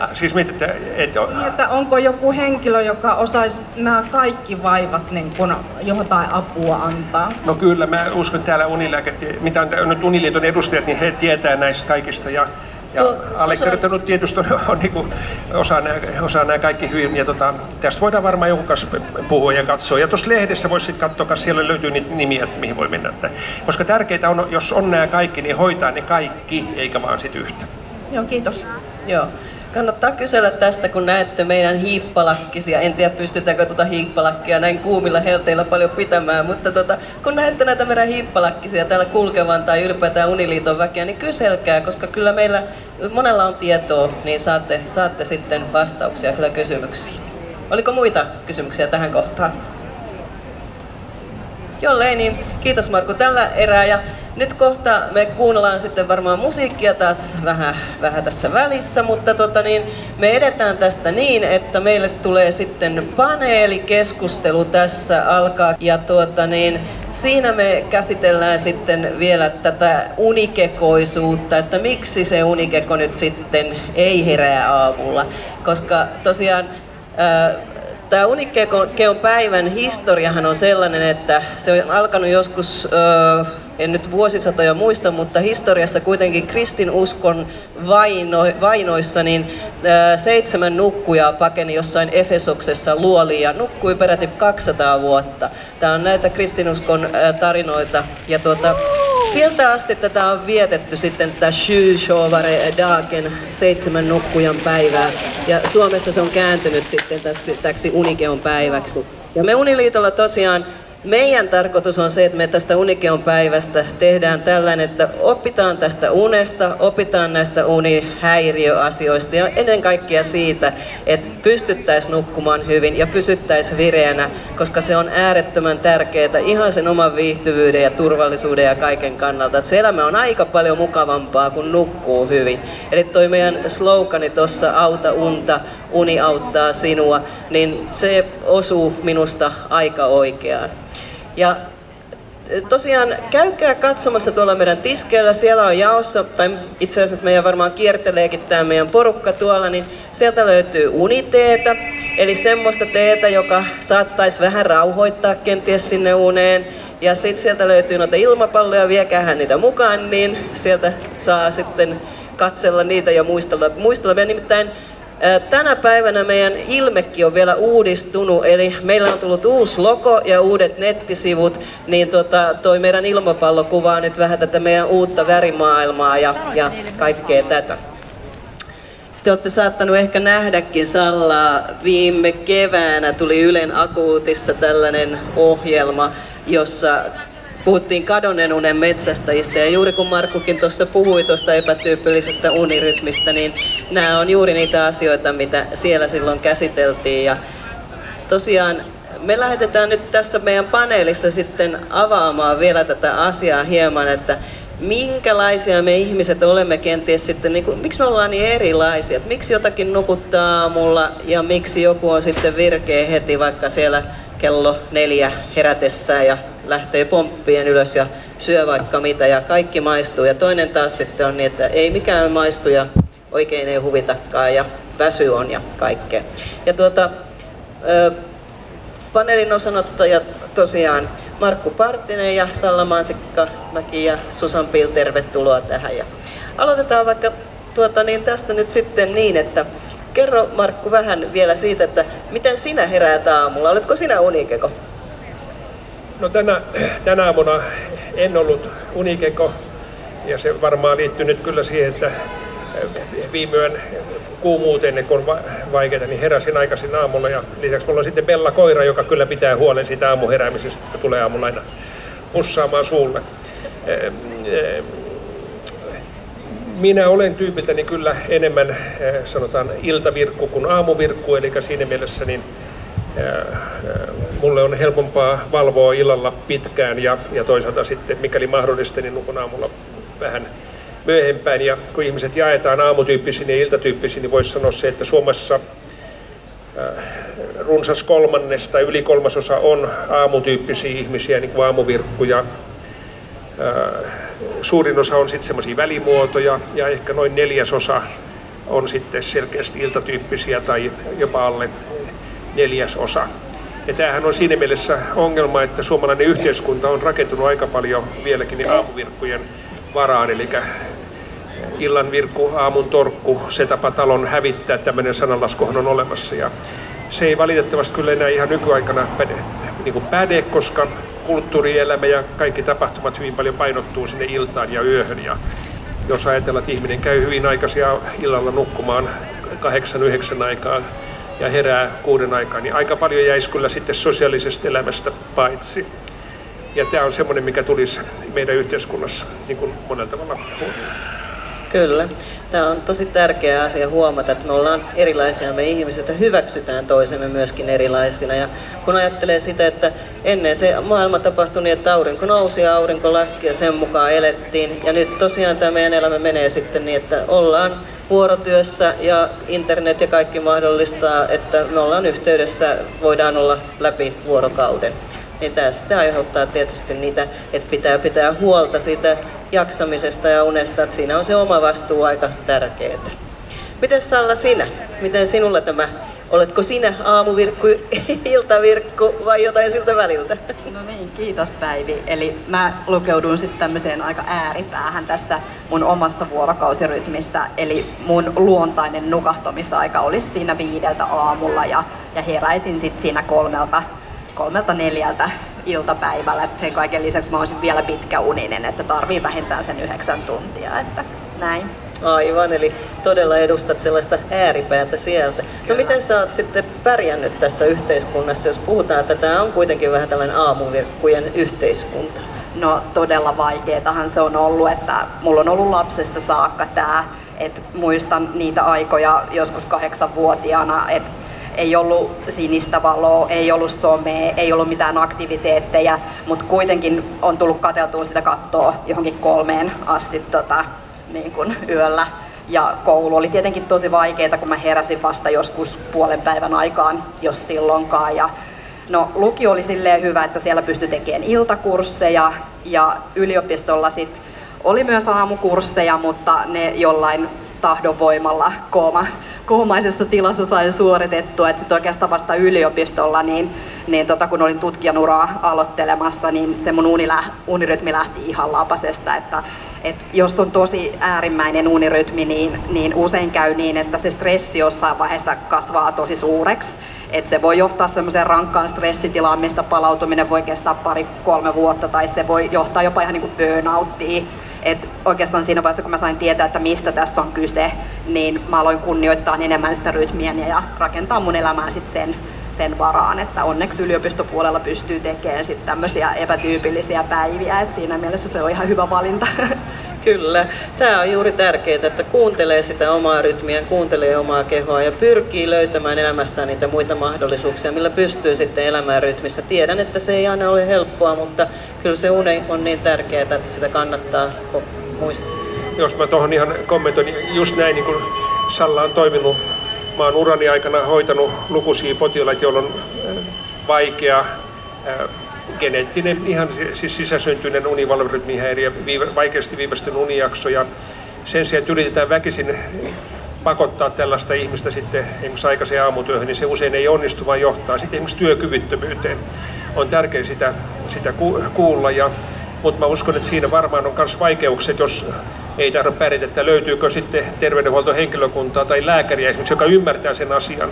Ah, siis mit, että, että... Niin, että onko joku henkilö, joka osaisi nämä kaikki vaivat niin kun jotain apua antaa? No kyllä, mä uskon että täällä unilääket, mitä on nyt Uniliiton edustajat, niin he tietää näistä kaikista ja ja allekirjoittanut tietysti on, on niin kuin, osaa, nämä, osaa nämä kaikki hyvin. Ja tota, tästä voidaan varmaan jonkun kanssa puhua ja katsoa. Ja tuossa lehdessä voisi sitten katsoa, siellä löytyy niitä nimiä, että mihin voi mennä. Että, koska tärkeää on, jos on nämä kaikki, niin hoitaa ne kaikki, eikä vaan sit yhtä. Joo, kiitos. Joo. Kannattaa kysellä tästä, kun näette meidän hiippalakkisia. En tiedä, pystytäänkö tuota hiippalakkia näin kuumilla helteillä paljon pitämään, mutta tota, kun näette näitä meidän hiippalakkisia täällä kulkevan tai ylipäätään Uniliiton väkeä, niin kyselkää, koska kyllä meillä monella on tietoa, niin saatte, saatte sitten vastauksia kyllä kysymyksiin. Oliko muita kysymyksiä tähän kohtaan? Jollei, niin kiitos Markku tällä erää. Ja nyt kohta me kuunnellaan sitten varmaan musiikkia taas vähän, vähän tässä välissä, mutta tota niin, me edetään tästä niin, että meille tulee sitten paneelikeskustelu tässä alkaa. Ja tuota niin, siinä me käsitellään sitten vielä tätä unikekoisuutta, että miksi se unikeko nyt sitten ei herää aamulla. Koska tosiaan Tämä Unikeon päivän historiahan on sellainen, että se on alkanut joskus en nyt vuosisatoja muista, mutta historiassa kuitenkin kristinuskon vaino, vainoissa, niin ää, seitsemän nukkujaa pakeni jossain Efesoksessa luoli ja nukkui peräti 200 vuotta. Tämä on näitä kristinuskon ää, tarinoita. Ja tuota, sieltä asti tätä on vietetty sitten tätä Shyshovare Dagen, seitsemän nukkujan päivää. Ja Suomessa se on kääntynyt sitten täksi, täksi Unikeon päiväksi. Ja me Uniliitolla tosiaan meidän tarkoitus on se, että me tästä Unikeon päivästä tehdään tällainen, että opitaan tästä unesta, opitaan näistä unihäiriöasioista ja ennen kaikkea siitä, että pystyttäisiin nukkumaan hyvin ja pysyttäisiin vireänä, koska se on äärettömän tärkeää ihan sen oman viihtyvyyden ja turvallisuuden ja kaiken kannalta. Että se elämä on aika paljon mukavampaa, kun nukkuu hyvin. Eli toi meidän slogani tuossa auta unta, uni auttaa sinua, niin se osuu minusta aika oikeaan. Ja e, tosiaan käykää katsomassa tuolla meidän tiskeillä, siellä on jaossa, tai itse asiassa meidän varmaan kierteleekin tämä meidän porukka tuolla, niin sieltä löytyy uniteetä, eli semmoista teetä, joka saattaisi vähän rauhoittaa kenties sinne uneen. Ja sitten sieltä löytyy noita ilmapalloja, viekäähän niitä mukaan, niin sieltä saa sitten katsella niitä ja muistella. muistella. Me nimittäin Tänä päivänä meidän ilmekki on vielä uudistunut, eli meillä on tullut uusi logo ja uudet nettisivut, niin tota, toi meidän ilmapallo kuvaa nyt vähän tätä meidän uutta värimaailmaa ja, ja kaikkea tätä. Te olette saattanut ehkä nähdäkin Sallaa. Viime keväänä tuli Ylen akuutissa tällainen ohjelma, jossa puhuttiin kadonneen unen metsästäjistä ja juuri kun Markkukin tuossa puhui tuosta epätyypillisestä unirytmistä, niin nämä on juuri niitä asioita, mitä siellä silloin käsiteltiin. Ja tosiaan me lähetetään nyt tässä meidän paneelissa sitten avaamaan vielä tätä asiaa hieman, että minkälaisia me ihmiset olemme kenties sitten, niin kuin, miksi me ollaan niin erilaisia, että miksi jotakin nukuttaa aamulla ja miksi joku on sitten virkeä heti vaikka siellä kello neljä herätessään ja lähtee pomppien ylös ja syö vaikka mitä ja kaikki maistuu. Ja toinen taas sitten on niin, että ei mikään maistu ja oikein ei huvitakaan ja väsy on ja kaikkea. Ja tuota, paneelin osanottajat tosiaan Markku Parttinen ja Salla Mansikka Mäki ja Susan Pil, tervetuloa tähän. Ja aloitetaan vaikka tuota, niin tästä nyt sitten niin, että kerro Markku vähän vielä siitä, että miten sinä heräät aamulla? Oletko sinä unikeko? No tänä, tänä aamuna en ollut unikeko ja se varmaan liittyy nyt kyllä siihen, että viime yön kuumuuteen, kun on vaikeaa, niin heräsin aikaisin aamulla. Ja lisäksi mulla on sitten Bella koira, joka kyllä pitää huolen siitä aamuheräämisestä, että tulee aamulla aina pussaamaan suulle. Minä olen tyypiltäni kyllä enemmän sanotaan iltavirkku kuin aamuvirkku, eli siinä mielessä niin mulle on helpompaa valvoa illalla pitkään ja, ja toisaalta sitten, mikäli mahdollista, niin nukun aamulla vähän myöhempään. Ja kun ihmiset jaetaan aamutyyppisiin ja iltatyyppisiin, niin voisi sanoa se, että Suomessa äh, runsas kolmannesta yli kolmasosa on aamutyyppisiä ihmisiä, niin kuin aamuvirkkuja. Äh, suurin osa on sitten semmoisia välimuotoja ja ehkä noin neljäsosa on sitten selkeästi iltatyyppisiä tai jopa alle neljäsosa. Ja tämähän on siinä mielessä ongelma, että suomalainen yhteiskunta on rakentunut aika paljon vieläkin aamuvirkkujen varaan, eli illan virkku, aamun torkku, se tapa talon hävittää, tämmöinen sananlaskuhan on olemassa. Ja se ei valitettavasti kyllä enää ihan nykyaikana päde, niin kuin päde koska kulttuurielämä ja kaikki tapahtumat hyvin paljon painottuu sinne iltaan ja yöhön. Ja jos ajatellaan, että ihminen käy hyvin aikaisia illalla nukkumaan kahdeksan, yhdeksän aikaa ja herää kuuden aikaa, niin aika paljon jäisi kyllä sitten sosiaalisesta elämästä paitsi. Ja tämä on semmoinen, mikä tulisi meidän yhteiskunnassa niin kuin monella tavalla huomioon. Kyllä. Tämä on tosi tärkeä asia huomata, että me ollaan erilaisia me ihmiset ja hyväksytään toisemme myöskin erilaisina. Ja kun ajattelee sitä, että ennen se maailma tapahtui niin, että aurinko nousi ja aurinko laski ja sen mukaan elettiin. Ja nyt tosiaan tämä meidän elämä menee sitten niin, että ollaan vuorotyössä ja internet ja kaikki mahdollistaa, että me ollaan yhteydessä, voidaan olla läpi vuorokauden niin tämä sitten aiheuttaa tietysti niitä, että pitää pitää huolta siitä jaksamisesta ja unesta, että siinä on se oma vastuu aika tärkeää. Miten Salla sinä? Miten sinulla tämä, oletko sinä aamuvirkku, iltavirkku vai jotain siltä väliltä? No niin, kiitos Päivi. Eli mä lukeudun sitten tämmöiseen aika ääripäähän tässä mun omassa vuorokausirytmissä. Eli mun luontainen nukahtamisaika olisi siinä viideltä aamulla ja, ja heräisin sitten siinä kolmelta kolmelta neljältä iltapäivällä. Sen kaiken lisäksi mä oon sit vielä pitkäuninen, että tarvii vähintään sen yhdeksän tuntia. Että näin. Aivan, eli todella edustat sellaista ääripäätä sieltä. No miten sä oot sitten pärjännyt tässä yhteiskunnassa, jos puhutaan, että tämä on kuitenkin vähän tällainen aamuvirkkujen yhteiskunta? No todella vaikeetahan se on ollut, että mulla on ollut lapsesta saakka tämä, että muistan niitä aikoja joskus kahdeksanvuotiaana, että ei ollut sinistä valoa, ei ollut somea, ei ollut mitään aktiviteetteja, mutta kuitenkin on tullut katseltua sitä kattoa johonkin kolmeen asti tota, niin kuin yöllä. Ja koulu oli tietenkin tosi vaikeaa, kun mä heräsin vasta joskus puolen päivän aikaan, jos silloinkaan. Ja no lukio oli silleen hyvä, että siellä pystyi tekemään iltakursseja ja yliopistolla sit oli myös aamukursseja, mutta ne jollain tahdonvoimalla kooma koomaisessa tilassa sain suoritettua, että sitten oikeastaan vasta yliopistolla, niin, niin tota, kun olin tutkijanuraa aloittelemassa, niin se mun unilä, unirytmi lähti ihan lapasesta, että et jos on tosi äärimmäinen unirytmi, niin, niin usein käy niin, että se stressi jossain vaiheessa kasvaa tosi suureksi. Et se voi johtaa semmoiseen rankkaan stressitilaan, mistä palautuminen voi kestää pari-kolme vuotta, tai se voi johtaa jopa ihan niin kuin burnouttiin. Et oikeastaan siinä vaiheessa, kun mä sain tietää, että mistä tässä on kyse, niin mä aloin kunnioittaa enemmän sitä rytmiä ja rakentaa mun elämää sit sen, sen varaan, että onneksi yliopistopuolella pystyy tekemään sit tämmöisiä epätyypillisiä päiviä, että siinä mielessä se on ihan hyvä valinta. Kyllä. Tämä on juuri tärkeää, että kuuntelee sitä omaa rytmiä, kuuntelee omaa kehoa ja pyrkii löytämään elämässään niitä muita mahdollisuuksia, millä pystyy sitten elämään rytmissä. Tiedän, että se ei aina ole helppoa, mutta kyllä se uni on niin tärkeää, että sitä kannattaa muistaa. Jos mä tuohon ihan kommentoin, niin just näin niin kuin Salla on toiminut. Mä oon urani aikana hoitanut lukuisia potilaita, joilla on vaikea geneettinen, ihan siis sisäsyntyinen univalverytmihäiriö, vaikeasti viivästynyt unijakso ja sen sijaan, että yritetään väkisin pakottaa tällaista ihmistä sitten esimerkiksi aikaiseen aamutyöhön, niin se usein ei onnistu, vaan johtaa sitten esimerkiksi työkyvyttömyyteen. On tärkeää sitä, sitä kuulla, ja, mutta mä uskon, että siinä varmaan on myös vaikeukset, jos ei tahdo pärjätä, että löytyykö sitten terveydenhuoltohenkilökuntaa tai lääkäriä esimerkiksi, joka ymmärtää sen asian,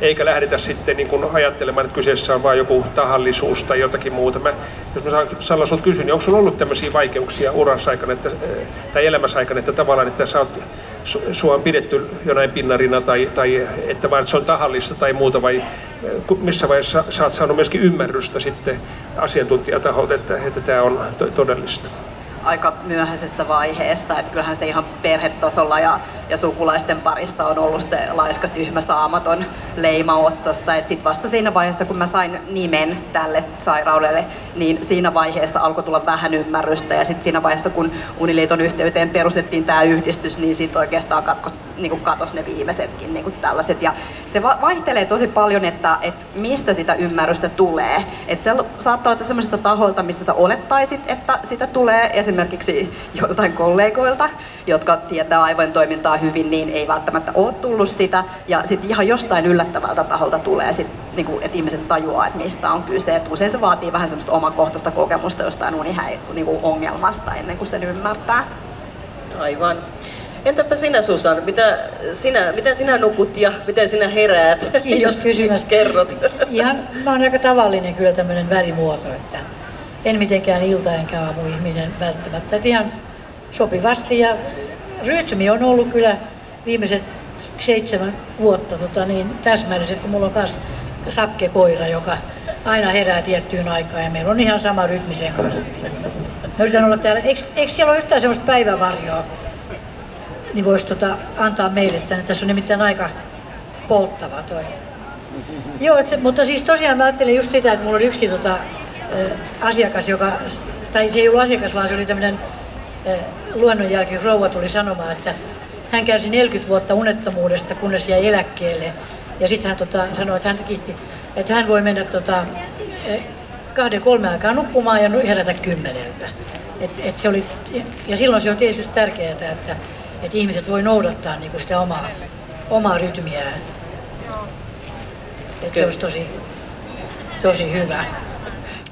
eikä lähdetä sitten niin kuin ajattelemaan, että kyseessä on vain joku tahallisuus tai jotakin muuta. Mä, jos mä saan Salla sinulta kysyä, niin onko sinulla ollut tämmöisiä vaikeuksia urassa aikana että, tai elämässä aikana, että tavallaan, että sä oot, sua on pidetty jonain pinnarina tai, tai että vaan se on tahallista tai muuta, vai missä vaiheessa sä oot saanut myöskin ymmärrystä sitten asiantuntijataholta, että, että tämä on todellista? aika myöhäisessä vaiheessa, että kyllähän se ihan perhetasolla ja, ja sukulaisten parissa on ollut se laiska, tyhmä, saamaton leima otsassa. Sitten vasta siinä vaiheessa, kun mä sain nimen tälle sairaudelle, niin siinä vaiheessa alkoi tulla vähän ymmärrystä ja sitten siinä vaiheessa, kun Uniliiton yhteyteen perustettiin tämä yhdistys, niin sitten oikeastaan katko, niin kuin katos ne viimeisetkin niin tällaiset. Ja se va- vaihtelee tosi paljon, että, että mistä sitä ymmärrystä tulee. Että se saattaa olla sellaisista tahoilta, mistä sä olettaisit, että sitä tulee. Esimerkiksi joltain kollegoilta, jotka tietää aivojen toimintaa hyvin, niin ei välttämättä ole tullut sitä. Ja sitten ihan jostain yllättävältä taholta tulee, sit, niin kuin, että ihmiset tajuaa, että mistä on kyse. Et usein se vaatii vähän semmoista omakohtaista kokemusta jostain unihäi, niin kuin ongelmasta ennen kuin sen ymmärtää. Aivan. Entäpä sinä Susan, mitä sinä, miten sinä nukut ja miten sinä heräät, Kiitos jos kerrot? Ihan, mä oon aika tavallinen kyllä tämmöinen välimuoto, että en mitenkään ilta enkä aamu ihminen välttämättä. Että ihan sopivasti ja rytmi on ollut kyllä viimeiset seitsemän vuotta tota, niin täsmälliset, kun mulla on myös sakke koira, joka aina herää tiettyyn aikaan ja meillä on ihan sama rytmi sen kanssa. Mä yritän olla täällä. Eikö, eikö siellä ole yhtään sellaista päivävarjoa, niin voisi tota, antaa meille tänne. Tässä on nimittäin aika polttava toi. Joo, et, mutta siis tosiaan mä ajattelin just sitä, että mulla oli yksi tota, asiakas, joka, tai se ei ollut asiakas, vaan se oli tämmöinen luennon jälkeen rouva tuli sanomaan, että hän kärsi 40 vuotta unettomuudesta, kunnes jäi eläkkeelle. Ja sitten hän tota, sanoi, että hän kiitti, että hän voi mennä tota, kahden kolme aikaa nukkumaan ja herätä kymmeneltä. Et, et se oli, ja silloin se on tietysti tärkeää, että, että ihmiset voi noudattaa niin kuin sitä omaa, omaa rytmiään. Että se olisi tosi, tosi hyvä.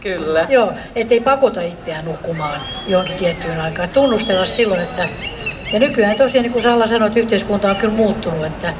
Kyllä. Joo, ettei pakota itseään nukkumaan johonkin tiettyyn aikaan. Tunnustella silloin, että... Ja nykyään tosiaan, niin kuin Salla sanoi, että yhteiskunta on kyllä muuttunut, että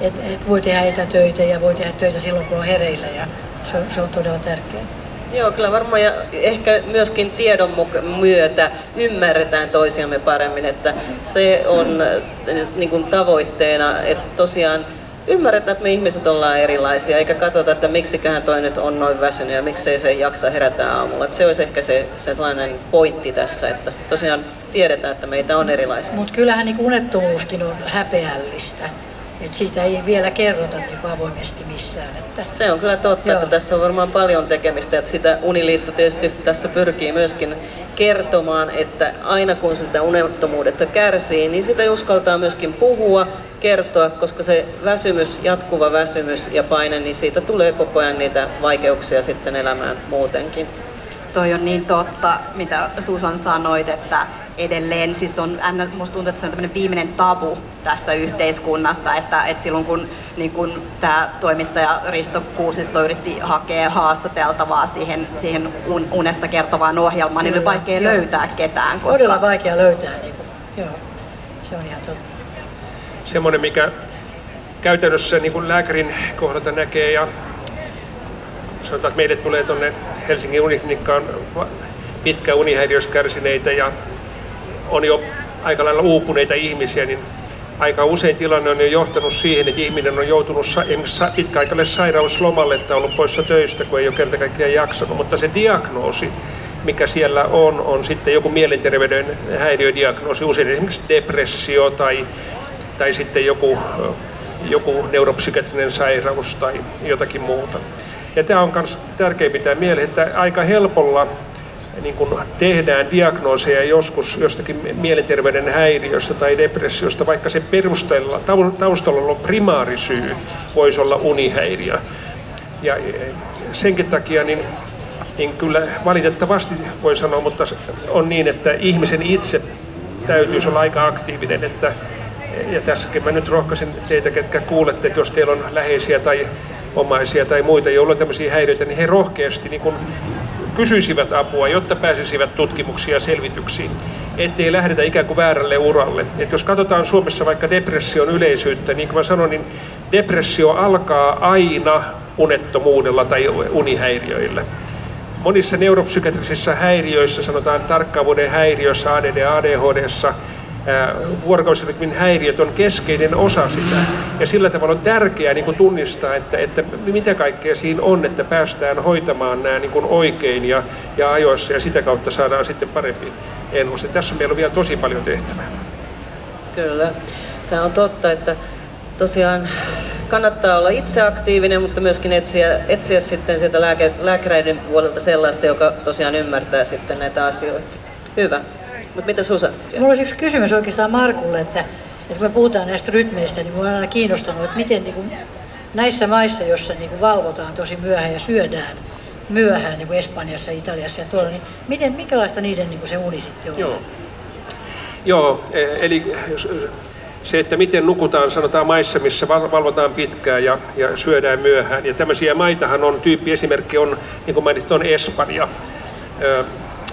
et, et voi tehdä etätöitä ja voi tehdä töitä silloin, kun on hereillä ja se on, se on todella tärkeää. Joo, kyllä varmaan ja ehkä myöskin tiedon myötä ymmärretään toisiamme paremmin, että se on äh, niin kuin tavoitteena, että tosiaan ymmärretään, että me ihmiset ollaan erilaisia, eikä katsota, että miksiköhän toi nyt on noin väsynyt ja miksei se jaksa herätä aamulla. Että se olisi ehkä se, se sellainen pointti tässä, että tosiaan tiedetään, että meitä on erilaisia. Mutta kyllähän niin unettomuuskin on häpeällistä. Et siitä ei vielä kerrota niin avoimesti missään. Että... Se on kyllä totta, Joo. että tässä on varmaan paljon tekemistä. Että sitä Uniliitto tietysti tässä pyrkii myöskin kertomaan, että aina kun sitä unettomuudesta kärsii, niin sitä uskaltaa myöskin puhua, kertoa, koska se väsymys, jatkuva väsymys ja paine, niin siitä tulee koko ajan niitä vaikeuksia sitten elämään muutenkin. Toi on niin totta, mitä Susan sanoit, että edelleen. Siis on, musta tuntuu, että se on tämmöinen viimeinen tabu tässä yhteiskunnassa, että, että silloin kun, niin kun tämä toimittaja Risto Kuusisto yritti hakea haastateltavaa siihen, siihen unesta kertovaan ohjelmaan, niin oli vaikea joo. löytää ketään. Koska... Todella vaikea löytää, niin kuin, joo. se on ihan totta. Semmoinen, mikä käytännössä niin kuin lääkärin kohdalta näkee ja sanotaan, että meille tulee tuonne Helsingin uniklinikkaan pitkä unihäiriössä kärsineitä ja on jo aika lailla uupuneita ihmisiä, niin aika usein tilanne on jo johtanut siihen, että ihminen on joutunut esimerkiksi pitkäaikaiselle sairauslomalle että ollut poissa töistä, kun ei ole kerta kaikkiaan jaksanut. Mutta se diagnoosi, mikä siellä on, on sitten joku mielenterveyden häiriödiagnoosi, usein esimerkiksi depressio tai, tai sitten joku, joku neuropsykiatrinen sairaus tai jotakin muuta. Ja tämä on myös tärkeää pitää mieleen, että aika helpolla niin kuin tehdään diagnooseja joskus jostakin mielenterveyden häiriöstä tai depressiosta, vaikka se perusteella, taustalla on primaarisyy, voisi olla unihäiriö. Ja senkin takia niin niin kyllä valitettavasti voi sanoa, mutta on niin, että ihmisen itse täytyisi olla aika aktiivinen, että ja tässäkin mä nyt rohkaisen teitä, ketkä kuulette, että jos teillä on läheisiä tai omaisia tai muita, joilla on tämmöisiä häiriöitä, niin he rohkeasti niin kun kysyisivät apua, jotta pääsisivät tutkimuksiin ja selvityksiin, ettei lähdetä ikään kuin väärälle uralle. Et jos katsotaan Suomessa vaikka depression yleisyyttä, niin kuin mä sanoin, niin depressio alkaa aina unettomuudella tai unihäiriöillä. Monissa neuropsykiatrisissa häiriöissä, sanotaan tarkkaavuuden häiriössä, ADD, ADHDssa, vuorokausirytmin häiriöt on keskeinen osa sitä. Ja sillä tavalla on tärkeää niin kuin tunnistaa, että, että mitä kaikkea siinä on, että päästään hoitamaan nämä niin kuin oikein ja, ja ajoissa ja sitä kautta saadaan sitten parempi ennuste. Tässä meillä on vielä tosi paljon tehtävää. Kyllä. Tämä on totta, että tosiaan kannattaa olla itse aktiivinen, mutta myöskin etsiä, etsiä sitten sieltä lääke, lääkäreiden puolelta sellaista, joka tosiaan ymmärtää sitten näitä asioita. Hyvä. Mutta mitä Susa? Mulla olisi yksi kysymys oikeastaan Markulle, että, että kun me puhutaan näistä rytmeistä, niin minua on aina kiinnostanut, että miten niin kuin, näissä maissa, joissa niin kuin valvotaan tosi myöhään ja syödään myöhään, niin kuin Espanjassa, Italiassa ja tuolla, niin miten, minkälaista niiden niin kuin se uni sitten on? Joo. Joo, e, eli se, että miten nukutaan, sanotaan maissa, missä valvotaan pitkään ja, ja syödään myöhään. Ja tämmöisiä maitahan on, tyyppi esimerkki on, niin kuin mainitsit, on Espanja.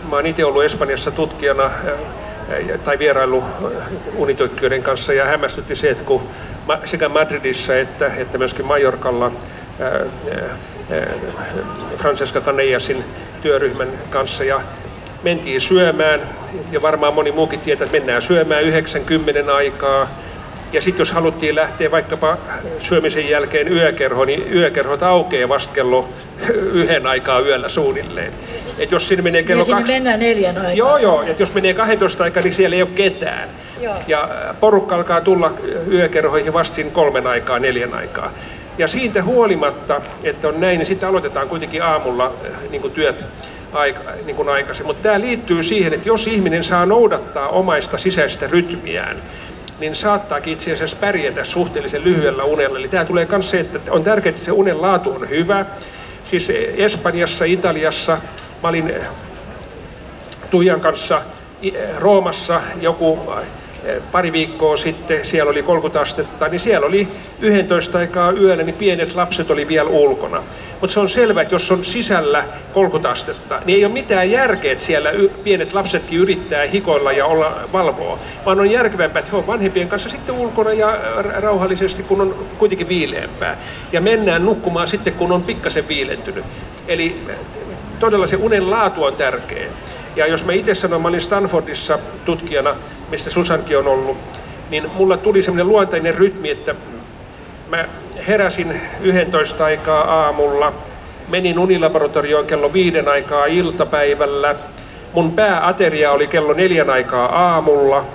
Mä oon itse ollut Espanjassa tutkijana tai vierailu unitutkijoiden kanssa ja hämmästytti se, että kun sekä Madridissa että, että myöskin Majorkalla Francesca Tanejasin työryhmän kanssa ja mentiin syömään ja varmaan moni muukin tietää, että mennään syömään 90 aikaa ja sitten jos haluttiin lähteä vaikkapa syömisen jälkeen yökerhoon, niin yökerhot aukeaa vasta kello yhden aikaa yöllä suunnilleen. Et jos sinne menee kello ja kaksi... mennään neljän aikaa. Joo, joo. Et jos menee 12 aikaa, niin siellä ei ole ketään. Joo. Ja porukka alkaa tulla yökerhoihin vasta siinä kolmen aikaa, neljän aikaa. Ja siitä huolimatta, että on näin, niin sitten aloitetaan kuitenkin aamulla niin kuin työt aika, niin kuin aikaisin. Mutta tämä liittyy siihen, että jos ihminen saa noudattaa omaista sisäistä rytmiään, niin saattaakin itse asiassa pärjätä suhteellisen lyhyellä unella. Eli tämä tulee myös se, että on tärkeää, että se unen laatu on hyvä. Siis Espanjassa, Italiassa, mä olin Tuijan kanssa Roomassa joku pari viikkoa sitten, siellä oli 30 astetta, niin siellä oli 11 aikaa yöllä, niin pienet lapset oli vielä ulkona. Mutta se on selvää, että jos on sisällä 30 astetta, niin ei ole mitään järkeä, että siellä pienet lapsetkin yrittää hikoilla ja olla valvoa, vaan on järkevämpää, että he on vanhempien kanssa sitten ulkona ja rauhallisesti, kun on kuitenkin viileämpää. Ja mennään nukkumaan sitten, kun on pikkasen viilentynyt. Eli todella se unen laatu on tärkeä. Ja jos mä itse sanon, mä olin Stanfordissa tutkijana, mistä Susankin on ollut, niin mulla tuli semmoinen luontainen rytmi, että mä heräsin 11 aikaa aamulla, menin unilaboratorioon kello viiden aikaa iltapäivällä, mun pääateria oli kello neljän aikaa aamulla,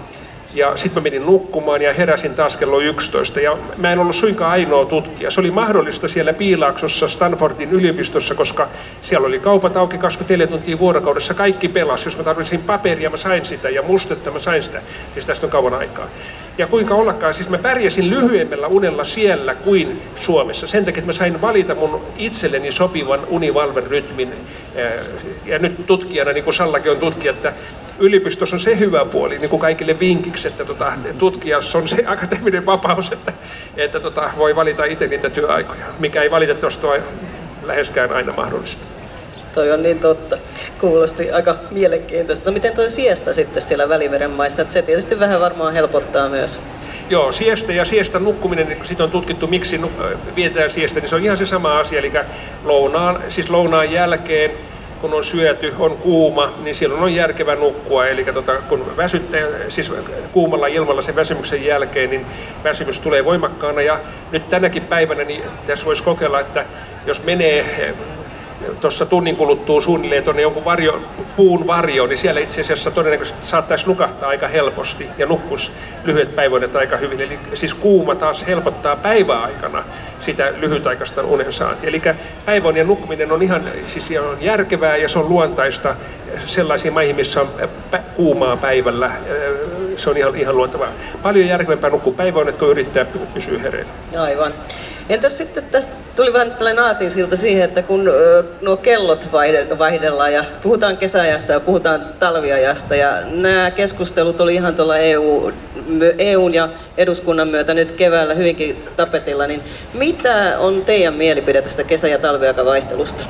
ja sitten mä menin nukkumaan ja heräsin taas kello 11. Ja mä en ollut suinkaan ainoa tutkija. Se oli mahdollista siellä Piilaaksossa Stanfordin yliopistossa, koska siellä oli kaupat auki 24 tuntia vuorokaudessa. Kaikki pelas. Jos mä tarvitsin paperia, mä sain sitä ja mustetta, mä sain sitä. Siis tästä on kauan aikaa. Ja kuinka ollakaan, siis mä pärjäsin lyhyemmällä unella siellä kuin Suomessa. Sen takia, että mä sain valita mun itselleni sopivan univalverytmin. Ja nyt tutkijana, niin kuin Sallakin on tutkija, että yliopistossa on se hyvä puoli, niin kuin kaikille vinkiksi, että tota, tutkijassa on se akateeminen vapaus, että, että tota, voi valita itse niitä työaikoja, mikä ei valitettavasti ole läheskään aina mahdollista. Toi on niin totta. Kuulosti aika mielenkiintoista. No miten toi siestä sitten siellä Välimeren maissa? Se tietysti vähän varmaan helpottaa myös. Joo, siestä ja siestä nukkuminen, niin sitten on tutkittu, miksi vietetään siestä, niin se on ihan se sama asia. Eli lounaan, siis lounaan jälkeen kun on syöty, on kuuma, niin silloin on järkevä nukkua. Eli tota, kun väsyttää, siis kuumalla ilmalla sen väsymyksen jälkeen, niin väsymys tulee voimakkaana. Ja nyt tänäkin päivänä niin tässä voisi kokeilla, että jos menee tuossa tunnin kuluttua suunnilleen tuonne jonkun varjo, puun varjoon, niin siellä itse asiassa todennäköisesti saattaisi nukahtaa aika helposti ja nukkus lyhyet päiväunet aika hyvin. Eli siis kuuma taas helpottaa päiväaikana sitä lyhytaikaista unen saantia. Eli päiväunen nukkuminen on ihan siis on järkevää ja se on luontaista sellaisiin maihin, missä on kuumaa päivällä. Se on ihan, ihan luontavaa. Paljon järkevämpää nukkua päiväunet, kun yrittää pysyä hereillä. Aivan. Entäs sitten tästä tuli vähän tällainen aasinsilta siihen, että kun nuo kellot vaihde- vaihdellaan ja puhutaan kesäajasta ja puhutaan talviajasta ja nämä keskustelut oli ihan tuolla EU, EUn ja eduskunnan myötä nyt keväällä hyvinkin tapetilla, niin mitä on teidän mielipide tästä kesä- ja talviaikavaihtelusta?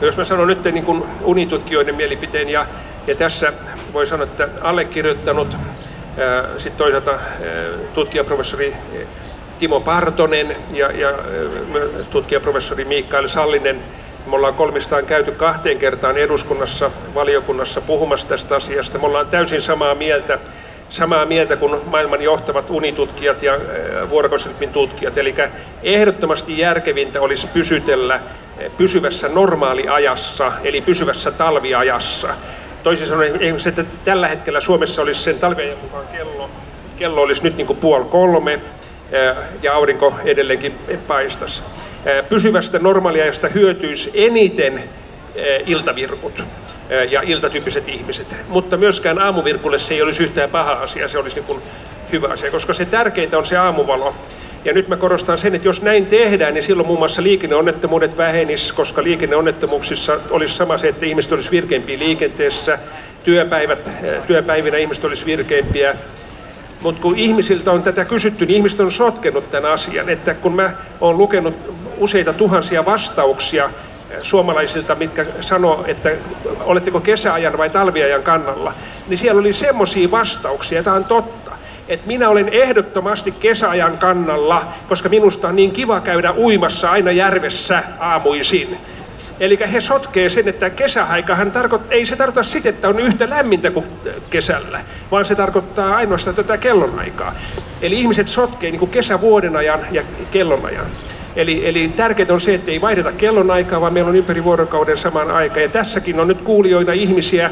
No jos mä sanon nyt niin kuin unitutkijoiden mielipiteen ja, ja tässä voi sanoa, että allekirjoittanut sitten toisaalta tutkijaprofessori Timo Partonen ja, ja tutkijaprofessori Mikael Sallinen, me ollaan kolmistaan käyty kahteen kertaan eduskunnassa, valiokunnassa puhumassa tästä asiasta. Me ollaan täysin samaa mieltä, samaa mieltä kuin maailman johtavat unitutkijat ja vuorokausirytmin tutkijat. Eli ehdottomasti järkevintä olisi pysytellä pysyvässä normaaliajassa, eli pysyvässä talviajassa. Toisin sanoen, että tällä hetkellä Suomessa olisi sen talviajan mukaan kello, kello olisi nyt niin kuin puoli kolme ja aurinko edelleenkin paistaisi. Eh, Pysyvästä normaaliajasta hyötyisi eniten eh, iltavirkut ja iltatyyppiset ihmiset, mutta myöskään aamuvirkulle se ei olisi yhtään paha asia, se olisi niin kuin hyvä asia, koska se tärkeintä on se aamuvalo. Ja nyt mä korostan sen, että jos näin tehdään, niin silloin muun muassa liikenneonnettomuudet vähenis, koska liikenneonnettomuuksissa olisi sama se, että ihmiset olisi virkeimpiä liikenteessä, työpäivät, työpäivinä ihmiset olisi virkeimpiä. Mutta kun ihmisiltä on tätä kysytty, niin ihmiset on sotkenut tämän asian, että kun mä oon lukenut useita tuhansia vastauksia suomalaisilta, mitkä sanoo, että oletteko kesäajan vai talviajan kannalla, niin siellä oli semmoisia vastauksia, että on totta että minä olen ehdottomasti kesäajan kannalla, koska minusta on niin kiva käydä uimassa aina järvessä aamuisin. Eli he sotkee sen, että kesäaikahan tarkoit, ei se tarkoita sitä, että on yhtä lämmintä kuin kesällä, vaan se tarkoittaa ainoastaan tätä kellonaikaa. Eli ihmiset sotkee niin kesävuoden ajan ja kellonajan. Eli, eli tärkeintä on se, että ei vaihdeta kellonaikaa, vaan meillä on ympäri vuorokauden saman aika. Ja tässäkin on nyt kuulijoina ihmisiä,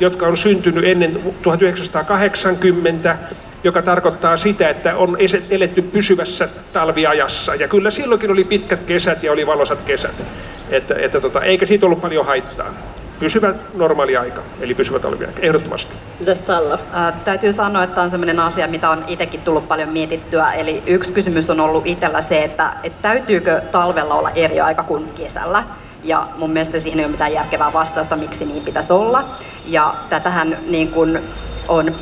jotka on syntynyt ennen 1980, joka tarkoittaa sitä, että on eletty pysyvässä talviajassa. Ja kyllä silloinkin oli pitkät kesät ja oli valosat kesät. Että, että tota, eikä siitä ollut paljon haittaa. Pysyvä normaali aika, eli pysyvä talviaika, ehdottomasti. Mitäs Salla? Ää, täytyy sanoa, että on sellainen asia, mitä on itsekin tullut paljon mietittyä. Eli yksi kysymys on ollut itsellä se, että, että täytyykö talvella olla eri aika kuin kesällä. Ja mun mielestä siihen ei ole mitään järkevää vastausta, miksi niin pitäisi olla. Ja tätähän niin kuin on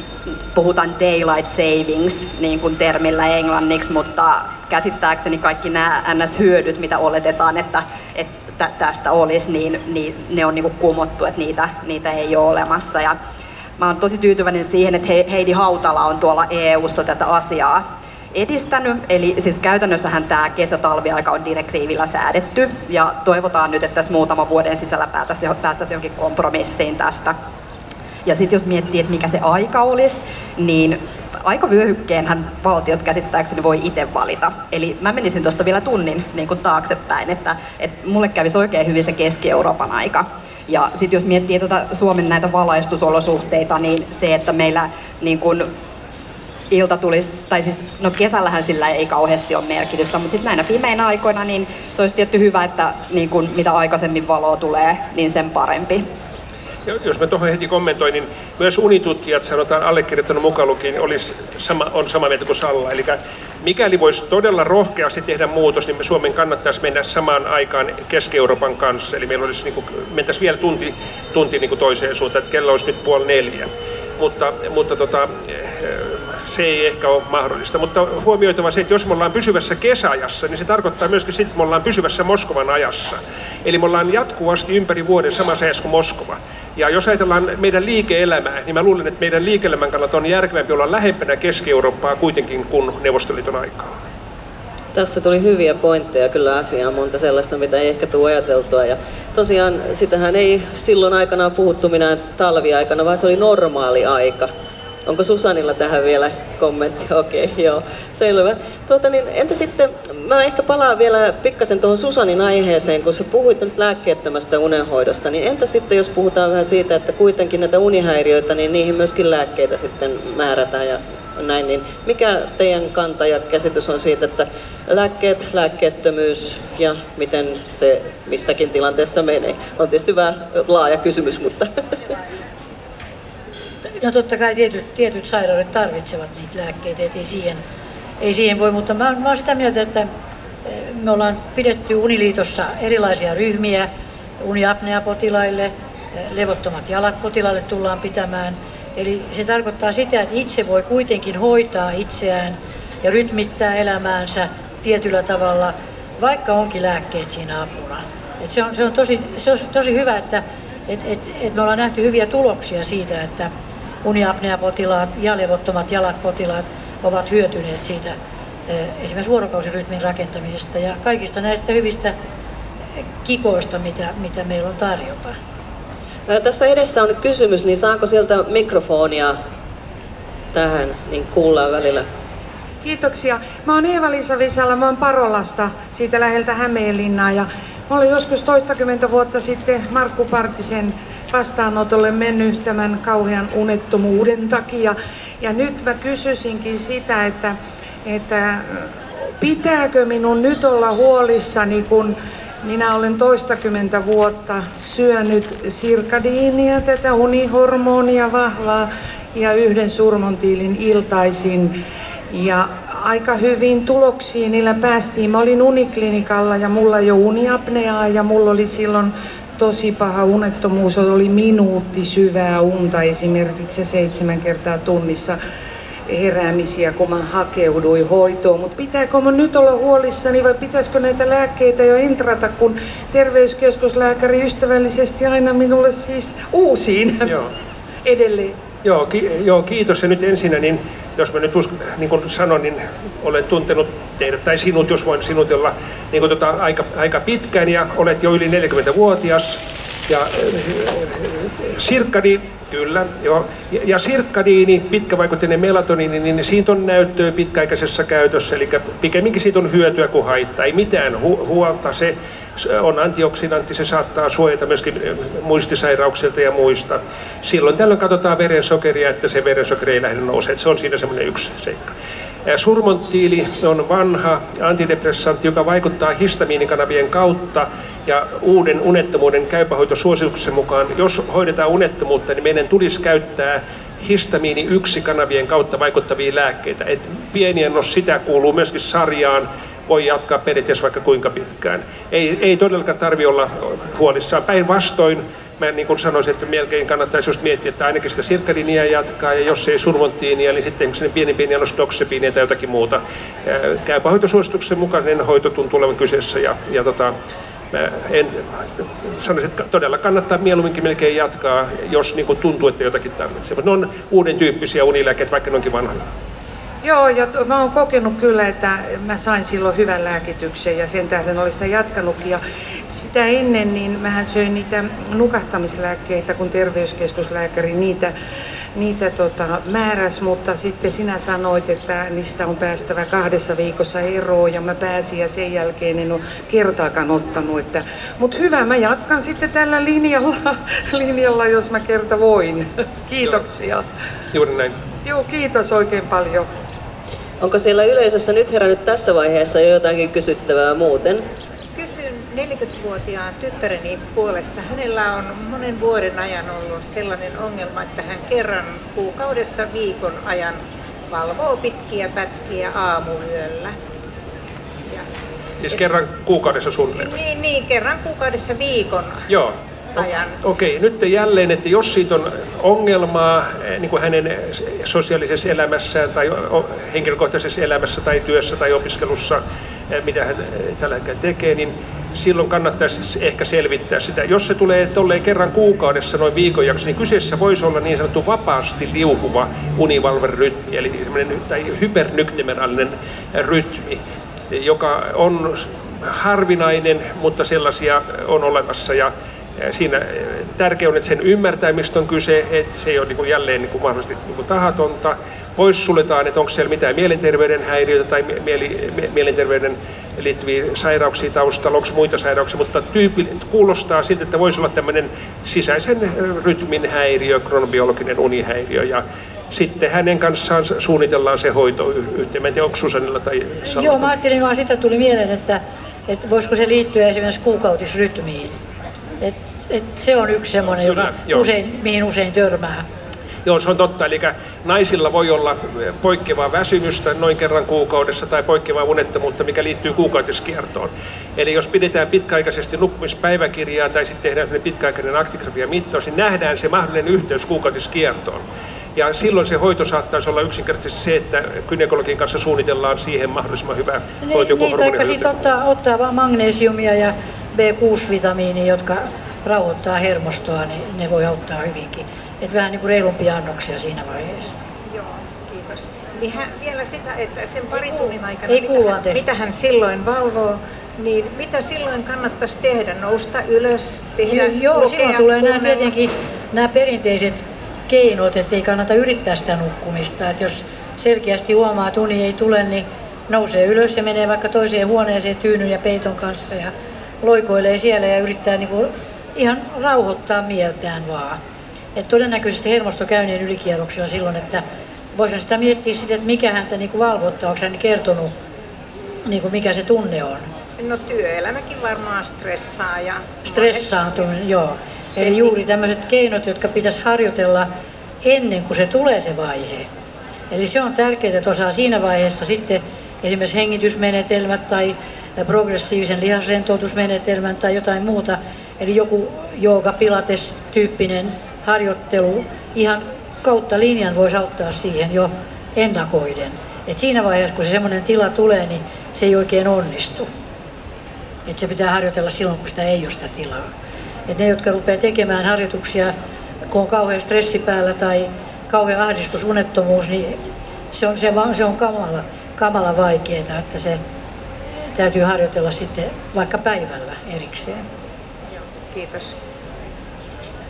puhutaan daylight savings niin kuin termillä englanniksi, mutta käsittääkseni kaikki nämä NS-hyödyt, mitä oletetaan, että, että tästä olisi, niin, niin ne on niin kuin kumottu, että niitä, niitä ei ole olemassa. Ja mä oon tosi tyytyväinen siihen, että Heidi Hautala on tuolla EU-ssa tätä asiaa edistänyt. Eli siis käytännössähän tämä kesä-talviaika on direktiivillä säädetty ja toivotaan nyt, että tässä muutaman vuoden sisällä päästäisiin johonkin kompromissiin tästä. Ja sitten jos miettii, että mikä se aika olisi, niin aikavyöhykkeenhän valtiot käsittääkseni voi itse valita. Eli mä menisin tuosta vielä tunnin niin kuin taaksepäin, että, että mulle kävisi oikein hyvin se Keski-Euroopan aika. Ja sitten jos miettii tätä Suomen näitä valaistusolosuhteita, niin se, että meillä niin kun ilta tulisi, tai siis no kesällähän sillä ei kauheasti ole merkitystä, mutta sitten näinä pimeinä aikoina niin se olisi tietty hyvä, että niin kun, mitä aikaisemmin valoa tulee, niin sen parempi jos mä tuohon heti kommentoin, niin myös unitutkijat, sanotaan allekirjoittanut mukaan lukien, olisi sama, on sama mieltä kuin Salla. Eli mikäli voisi todella rohkeasti tehdä muutos, niin me Suomen kannattaisi mennä samaan aikaan Keski-Euroopan kanssa. Eli meillä olisi, niin kuin, mentäisiin vielä tunti, tunti niin kuin toiseen suuntaan, että kello olisi nyt puoli neljä. Mutta, mutta tota, se ei ehkä ole mahdollista. Mutta huomioitava se, että jos me ollaan pysyvässä kesäajassa, niin se tarkoittaa myöskin sitä, että me ollaan pysyvässä Moskovan ajassa. Eli me ollaan jatkuvasti ympäri vuoden samassa ajassa kuin Moskova. Ja jos ajatellaan meidän liike-elämää, niin mä luulen, että meidän liike-elämän kannalta on järkevämpi olla lähempänä Keski-Eurooppaa kuitenkin kuin Neuvostoliiton aikaa. Tässä tuli hyviä pointteja kyllä asiaan, monta sellaista, mitä ei ehkä tule ajateltua. Ja tosiaan sitähän ei silloin aikanaan puhuttu minä talviaikana, vaan se oli normaali aika. Onko Susanilla tähän vielä kommentti? Okei, okay, joo, selvä. Tuota, niin, entä sitten, mä ehkä palaan vielä pikkasen tuohon Susanin aiheeseen, kun sä puhuit nyt lääkkeettömästä unenhoidosta, niin entä sitten, jos puhutaan vähän siitä, että kuitenkin näitä unihäiriöitä, niin niihin myöskin lääkkeitä sitten määrätään ja näin, niin mikä teidän kanta ja käsitys on siitä, että lääkkeet, lääkkeettömyys ja miten se missäkin tilanteessa menee? On tietysti vähän laaja kysymys, mutta No totta kai tietyt, tietyt sairaudet tarvitsevat niitä lääkkeitä, ei siihen, ei siihen voi, mutta mä, mä olen sitä mieltä, että, Me ollaan pidetty Uniliitossa erilaisia ryhmiä uniapnea-potilaille, levottomat jalat potilaille tullaan pitämään. Eli se tarkoittaa sitä, että itse voi kuitenkin hoitaa itseään ja rytmittää elämäänsä tietyllä tavalla, vaikka onkin lääkkeet siinä apuna. Et se, on, se, on tosi, se on tosi hyvä, että et, et, et me ollaan nähty hyviä tuloksia siitä, että uniapnea-potilaat ja levottomat jalat potilaat ovat hyötyneet siitä esimerkiksi vuorokausirytmin rakentamisesta ja kaikista näistä hyvistä kikoista, mitä, mitä meillä on tarjota. Tässä edessä on kysymys, niin saako sieltä mikrofonia tähän, niin kuullaan välillä. Kiitoksia. Mä oon Eeva-Liisa Visala, mä oon Parolasta, siitä läheltä Hämeenlinnaa. Ja mä olen joskus toistakymmentä vuotta sitten Markku Partisen vastaanotolle mennyt tämän kauhean unettomuuden takia. Ja nyt mä kysyisinkin sitä, että, että pitääkö minun nyt olla huolissani, kun minä olen toistakymmentä vuotta syönyt sirkadiinia, tätä unihormonia vahvaa ja yhden surmontiilin iltaisin. Ja aika hyvin tuloksiin niillä päästiin. Mä olin uniklinikalla ja mulla ole uniapneaa ja mulla oli silloin tosi paha unettomuus. Oli minuutti syvää unta esimerkiksi seitsemän kertaa tunnissa heräämisiä, kun mä hakeuduin hoitoon. Mutta pitääkö mun nyt olla huolissani vai pitäisikö näitä lääkkeitä jo intrata, kun terveyskeskuslääkäri ystävällisesti aina minulle siis uusiin Joo. edelleen? Joo, ki- joo, kiitos. Ja nyt ensinnä, niin jos mä nyt usk- niin kuin sanon, niin olen tuntenut teidät tai sinut, jos voin sinutella, niin kuin tota, aika, aika pitkään ja olet jo yli 40-vuotias. Ja äh, sirkkadi, kyllä, joo. Ja, ja sirkkadiini, pitkävaikutteinen melatoniini, niin siitä on näyttöä pitkäaikaisessa käytössä, eli pikemminkin siitä on hyötyä kuin haittaa. Ei mitään hu- huolta, se on antioksidantti, se saattaa suojata myöskin muistisairauksilta ja muista. Silloin tällöin katsotaan verensokeria, että se verensokeri ei lähde nousee. Se on siinä semmoinen yksi seikka. Surmontiili on vanha antidepressantti, joka vaikuttaa histamiinikanavien kautta ja uuden unettomuuden käypähoitosuosituksen mukaan, jos hoidetaan unettomuutta, niin meidän tulisi käyttää histamiini yksi kanavien kautta vaikuttavia lääkkeitä. Et pieni annos sitä kuuluu myöskin sarjaan, voi jatkaa periaatteessa vaikka kuinka pitkään. Ei, ei todellakaan tarvi olla huolissaan. Päinvastoin mä niin kuin sanoisin, että melkein kannattaisi just miettiä, että ainakin sitä sirkkadinia jatkaa, ja jos ei surmontiinia, niin sitten sinne pieni pieni annos doksepiinia tai jotakin muuta. Käypä hoitosuosituksen mukainen hoito tuntuu olevan kyseessä, ja, ja tota, en, sanoisin, että todella kannattaa mieluumminkin melkein jatkaa, jos niin kuin tuntuu, että jotakin tarvitsee. Mutta ne on uuden tyyppisiä unilääkkeitä, vaikka ne onkin vanhoja. Joo, ja to, mä oon kokenut kyllä, että mä sain silloin hyvän lääkityksen ja sen tähden olen sitä jatkanutkin. Ja sitä ennen niin mähän söin niitä nukahtamislääkkeitä, kun terveyskeskuslääkäri niitä, niitä tota, määräs, mutta sitten sinä sanoit, että niistä on päästävä kahdessa viikossa eroon ja mä pääsin ja sen jälkeen en ole kertaakaan ottanut. Että, mutta hyvä, mä jatkan sitten tällä linjalla, linjalla jos mä kerta voin. Kiitoksia. Juuri näin. Joo, kiitos oikein paljon. Onko siellä yleisössä nyt herännyt tässä vaiheessa jo jotakin kysyttävää muuten? Kysyn 40-vuotiaan tyttäreni puolesta. Hänellä on monen vuoden ajan ollut sellainen ongelma, että hän kerran kuukaudessa viikon ajan valvoo pitkiä pätkiä aamuyöllä. Ja, Siis kerran kuukaudessa suunnilleen. niin, niin, kerran kuukaudessa viikon Joo. Ajan. Okei, nyt jälleen, että jos siitä on ongelmaa eh, niin kuin hänen sosiaalisessa elämässään tai henkilökohtaisessa elämässä tai työssä tai opiskelussa, eh, mitä hän eh, tällä hetkellä tekee, niin silloin kannattaisi ehkä selvittää sitä. Jos se tulee tolleen kerran kuukaudessa noin viikon jakso, niin kyseessä voisi olla niin sanottu vapaasti liukuva univalverytmi, eli tai hypernyktemeraalinen rytmi, joka on harvinainen, mutta sellaisia on olemassa. Ja siinä tärkeää on, että sen ymmärtää, mistä on kyse, että se ei ole niin kuin jälleen niin kuin mahdollisesti niin kuin tahatonta. Poissuljetaan, että onko siellä mitään mielenterveyden häiriöitä tai mieli, mie- mielenterveyden liittyviä sairauksia taustalla, onko muita sairauksia, mutta tyyppi, kuulostaa siltä, että voisi olla tämmöinen sisäisen rytmin häiriö, kronobiologinen unihäiriö ja sitten hänen kanssaan suunnitellaan se hoito yhteen. Tiedä, onko Susanilla tai Salilla. Joo, mä ajattelin vaan sitä tuli mieleen, että, että voisiko se liittyä esimerkiksi kuukautisrytmiin. Et, et se on yksi semmoinen, Kyllä, joka joo. usein, mihin usein törmää. Joo, se on totta. Eli naisilla voi olla poikkeavaa väsymystä noin kerran kuukaudessa tai poikkeavaa unettomuutta, mikä liittyy kuukautiskiertoon. Eli jos pidetään pitkäaikaisesti nukkumispäiväkirjaa tai sitten tehdään pitkäaikainen aktigrafia mittaus, niin nähdään se mahdollinen yhteys kuukautiskiertoon. Ja silloin se hoito saattaisi olla yksinkertaisesti se, että gynekologin kanssa suunnitellaan siihen mahdollisimman hyvä hoito. Niin, niin tai sitten ottaa, ottaa vaan magnesiumia ja B6-vitamiinia, jotka rauhoittaa hermostoa, niin ne voi auttaa hyvinkin. Et vähän niin kuin reilumpia annoksia siinä vaiheessa. Joo, kiitos. Niin hän, vielä sitä, että sen pari tunnin aikana, ei mitä, hän, mitä hän silloin valvoo, niin mitä silloin kannattaisi tehdä? Nousta ylös, tehdä, Joo, joo lukea, silloin tulee nämä tietenkin nämä perinteiset keinot, että ei kannata yrittää sitä nukkumista. Että jos selkeästi huomaa, että uni ei tule, niin nousee ylös ja menee vaikka toiseen huoneeseen tyynyn ja peiton kanssa ja loikoilee siellä ja yrittää niin kuin ihan rauhoittaa mieltään vaan. Et todennäköisesti hermosto käy niin ylikierroksilla silloin, että voisin sitä miettiä sitä, että mikä häntä niin kuin valvottaa, onko hän kertonut, niin kuin mikä se tunne on. No työelämäkin varmaan stressaa. Ja Stressaantuminen, joo. Eli juuri tämmöiset keinot, jotka pitäisi harjoitella ennen kuin se tulee se vaihe. Eli se on tärkeää, että osaa siinä vaiheessa sitten esimerkiksi hengitysmenetelmät tai progressiivisen lihasrentoutusmenetelmän tai jotain muuta. Eli joku jooga pilates tyyppinen harjoittelu ihan kautta linjan voisi auttaa siihen jo ennakoiden. Et siinä vaiheessa, kun se semmoinen tila tulee, niin se ei oikein onnistu. Et se pitää harjoitella silloin, kun sitä ei ole sitä tilaa. Et ne, jotka rupeaa tekemään harjoituksia, kun on kauhean stressi päällä tai kauhean ahdistus, unettomuus, niin se on, se, se on kamala, kamala vaikeaa, että se täytyy harjoitella sitten vaikka päivällä erikseen. Kiitos.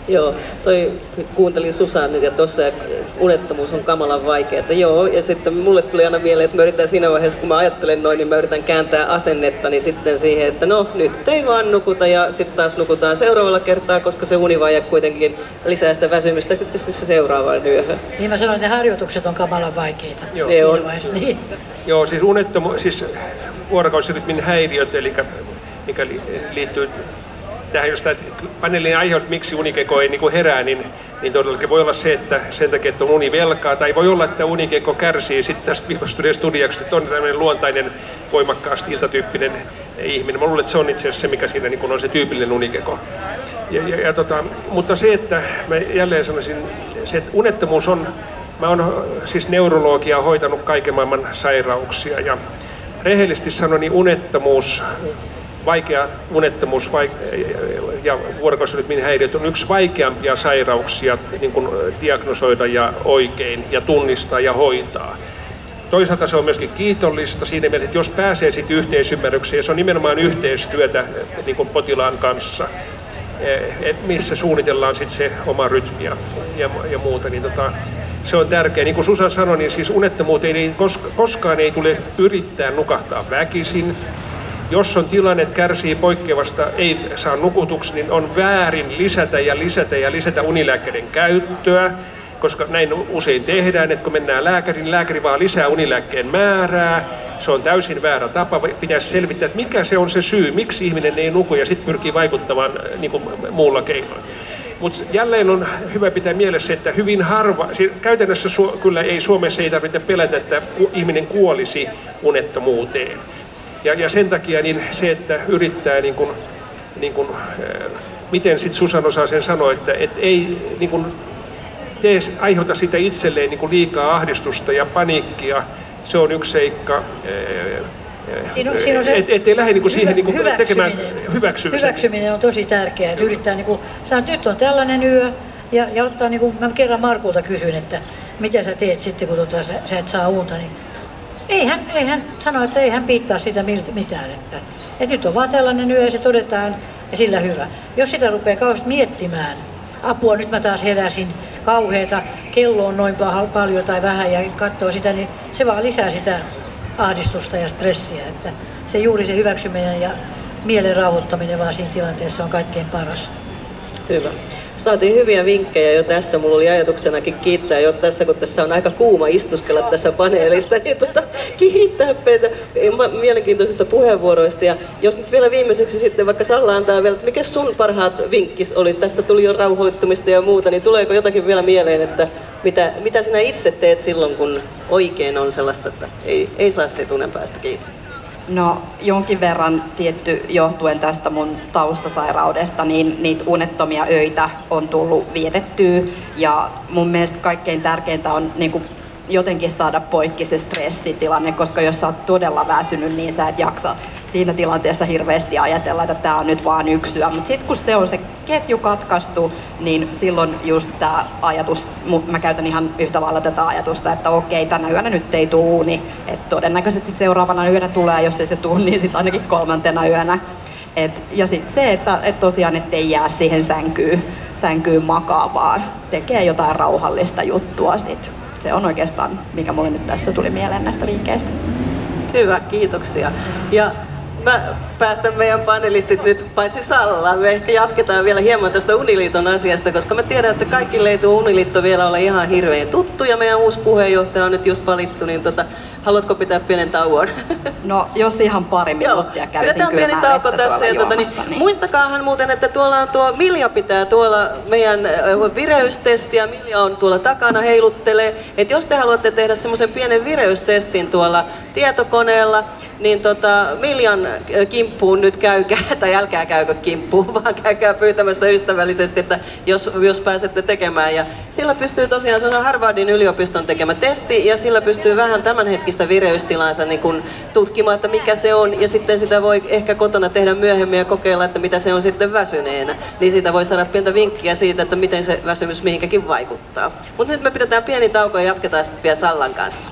Joo, toi kuuntelin Susanne ja tuossa unettomuus on kamalan vaikea. Että joo, ja sitten mulle tuli aina mieleen, että mä yritän siinä vaiheessa, kun mä ajattelen noin, niin mä yritän kääntää asennettani sitten siihen, että no nyt ei vaan nukuta ja sitten taas nukutaan seuraavalla kertaa, koska se univaje kuitenkin lisää sitä väsymystä sitten se seuraavaan yöhön. Niin mä sanoin, että harjoitukset on kamalan vaikeita Joo. Ne on. vaiheessa. Niin. Joo, siis unettomu, siis vuorokausirytmin häiriöt, eli mikä li- liittyy tähän just että paneelin aihe, että miksi unikeko ei niin herää, niin, niin todellakin voi olla se, että sen takia, että on univelkaa, tai voi olla, että unikeko kärsii sitten tästä viivostuneesta studiaksi, että on tämmöinen luontainen, voimakkaasti iltatyyppinen ihminen. Mä luulen, että se on itse asiassa se, mikä siinä niin on se tyypillinen unikeko. Ja, ja, ja tota, mutta se, että mä jälleen sanoisin, se, että unettomuus on, mä oon siis neurologia hoitanut kaiken maailman sairauksia ja rehellisesti sanoen, niin unettomuus, vaikea unettomuus ja vuorokausirytmin häiriöt on yksi vaikeampia sairauksia niin kuin diagnosoida ja oikein ja tunnistaa ja hoitaa. Toisaalta se on myöskin kiitollista siinä mielessä, että jos pääsee sitten yhteisymmärrykseen, se on nimenomaan yhteistyötä niin kuin potilaan kanssa, et missä suunnitellaan sitten se oma rytmi ja, ja, muuta, niin tota, se on tärkeää. Niin kuin Susan sanoi, niin siis unettomuuteen ei koska, koskaan ei tule yrittää nukahtaa väkisin. Jos on tilanne, että kärsii poikkeavasta, ei saa nukutuksi, niin on väärin lisätä ja lisätä ja lisätä unilääkkeiden käyttöä, koska näin usein tehdään, että kun mennään lääkäriin, niin lääkäri vaan lisää unilääkkeen määrää. Se on täysin väärä tapa. Pitäisi selvittää, että mikä se on se syy, miksi ihminen ei nuku ja sitten pyrkii vaikuttamaan niin kuin muulla keinoin. Mutta jälleen on hyvä pitää mielessä, että hyvin harva, siis käytännössä Su- kyllä ei Suomessa ei tarvitse pelätä, että ihminen kuolisi unettomuuteen. Ja, ja sen takia niin se, että yrittää niin kuin, niin kuin, äh, miten sitten Susan osaa sen sanoa, että et ei niin kuin, tee, aiheuta sitä itselleen niin kuin liikaa ahdistusta ja paniikkia. Se on yksi seikka. Siinä on- siinä on se et, ettei lähde niin kuin siihen niin kuin tekemään hyväksyminen. hyväksymisen. Hyväksyminen on tosi tärkeää, että yrittää niin kuin, sanoa, että nyt on tällainen yö, ja, ja ottaa niin kuin, mä kerran Markulta kysyin, että mitä sä teet sitten, kun tota, sä, sä et saa unta, niin ei hän, ei hän sano, että ei hän piittaa sitä mitään, että, että nyt on vaan tällainen yö ja se todetaan ja sillä hyvä. Jos sitä rupeaa kauheasti miettimään, apua, nyt mä taas heräsin, kauheeta, kello on noin pal- paljon tai vähän ja katsoo sitä, niin se vaan lisää sitä ahdistusta ja stressiä. Että se juuri se hyväksyminen ja mielen rauhoittaminen vaan siinä tilanteessa on kaikkein paras. Hyvä. Saatiin hyviä vinkkejä jo tässä. Mulla oli ajatuksenakin kiittää jo tässä, kun tässä on aika kuuma istuskella tässä paneelissa, niin tota, kiittää Petä mielenkiintoisista puheenvuoroista. Ja jos nyt vielä viimeiseksi sitten vaikka Salla antaa vielä, että mikä sun parhaat vinkkis oli? Tässä tuli jo rauhoittumista ja muuta, niin tuleeko jotakin vielä mieleen, että mitä, mitä sinä itse teet silloin, kun oikein on sellaista, että ei, ei saa se tunnen päästä kiinni? No jonkin verran tietty johtuen tästä mun taustasairaudesta, niin niitä unettomia öitä on tullut vietettyä. Ja mun mielestä kaikkein tärkeintä on niin kuin jotenkin saada poikki se stressitilanne, koska jos sä oot todella väsynyt, niin sä et jaksa siinä tilanteessa hirveästi ajatella, että tämä on nyt vaan yksi yö. Mutta sitten kun se on se ketju katkaistu, niin silloin just tämä ajatus, mä käytän ihan yhtä lailla tätä ajatusta, että okei, tänä yönä nyt ei tuu uuni. että todennäköisesti seuraavana yönä tulee, jos ei se tuu, niin sitten ainakin kolmantena yönä. Et, ja sitten se, että et tosiaan ettei jää siihen sänkyyn, sänkyyn makaa, vaan tekee jotain rauhallista juttua sitten se on oikeastaan, mikä mulle nyt tässä tuli mieleen näistä vinkkeistä. Hyvä, kiitoksia. Ja mä päästän meidän panelistit nyt paitsi Sallaan. Me ehkä jatketaan vielä hieman tästä Uniliiton asiasta, koska mä tiedän, että kaikille ei tuo Uniliitto vielä ole ihan hirveän tuttu ja meidän uusi puheenjohtaja on nyt just valittu, niin tota, Haluatko pitää pienen tauon? No, jos ihan pari minuuttia kävisin Pidetään pieni tauko tässä. Ja tuota, niin, niin. Muistakaahan muuten, että tuolla on tuo Milja pitää tuolla meidän vireystestiä. Milja on tuolla takana heiluttelee. Että jos te haluatte tehdä semmoisen pienen vireystestin tuolla tietokoneella, niin tota, Miljan kimppuun nyt käykää, tai älkää käykö kimppuun, vaan käykää pyytämässä ystävällisesti, että jos, jos pääsette tekemään. Ja sillä pystyy tosiaan, se on Harvardin yliopiston tekemä testi, ja sillä pystyy vähän tämänhetkistä vireystilansa niin kun tutkimaan, että mikä se on, ja sitten sitä voi ehkä kotona tehdä myöhemmin ja kokeilla, että mitä se on sitten väsyneenä. Niin siitä voi saada pientä vinkkiä siitä, että miten se väsymys mihinkäkin vaikuttaa. Mutta nyt me pidetään pieni tauko ja jatketaan sitten vielä Sallan kanssa.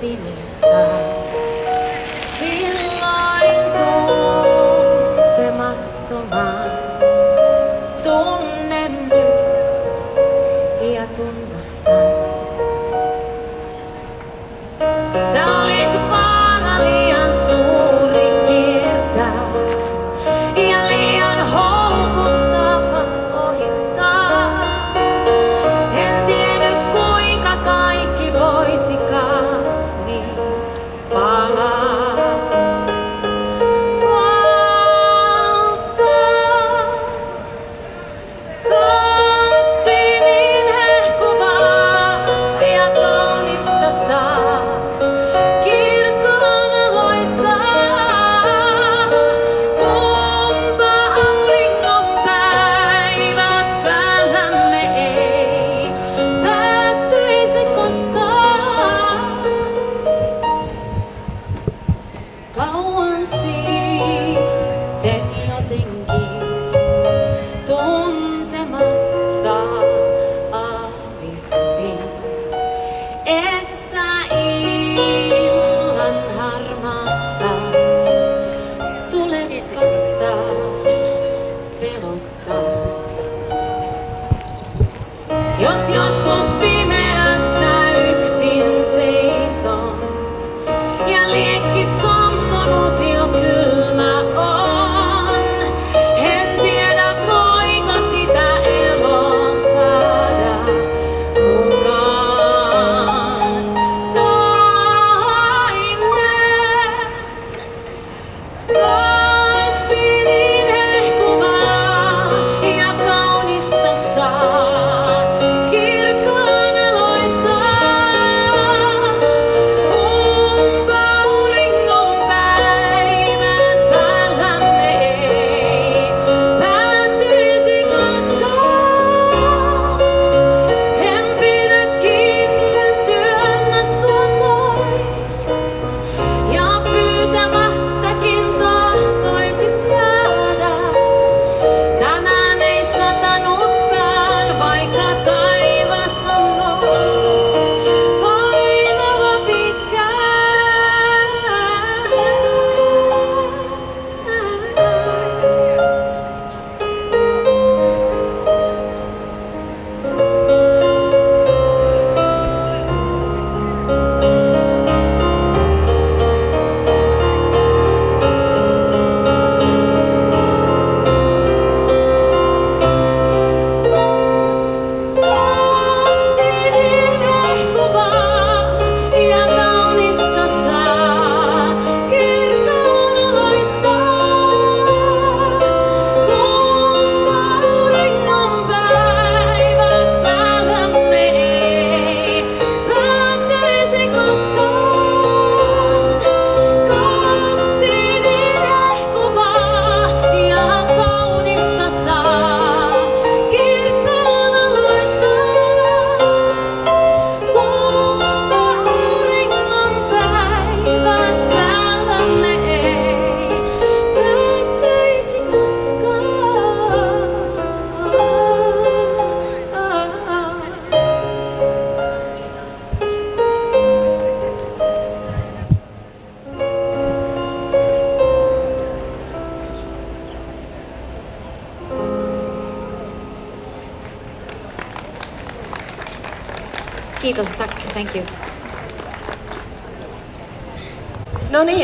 sin está.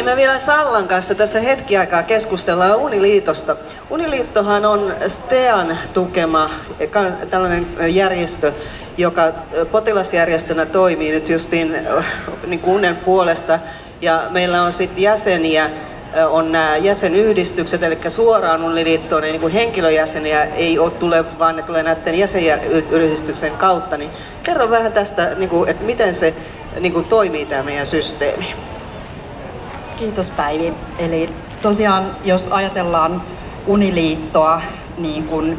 Me vielä Sallan kanssa tässä hetki aikaa keskustellaan Uniliitosta. Uniliittohan on STEAN tukema tällainen järjestö, joka potilasjärjestönä toimii nyt justiin äh, niin unen puolesta. Ja meillä on sitten jäseniä, äh, on nämä jäsenyhdistykset, eli suoraan Uniliittoon niin kuin henkilöjäseniä ei ole tule, vaan ne tulee näiden jäsenyhdistyksen kautta. Niin kerro vähän tästä, niin kuin, että miten se niin kuin toimii tämä meidän systeemi. Kiitos Päivi. Eli tosiaan, jos ajatellaan Uniliittoa niin kuin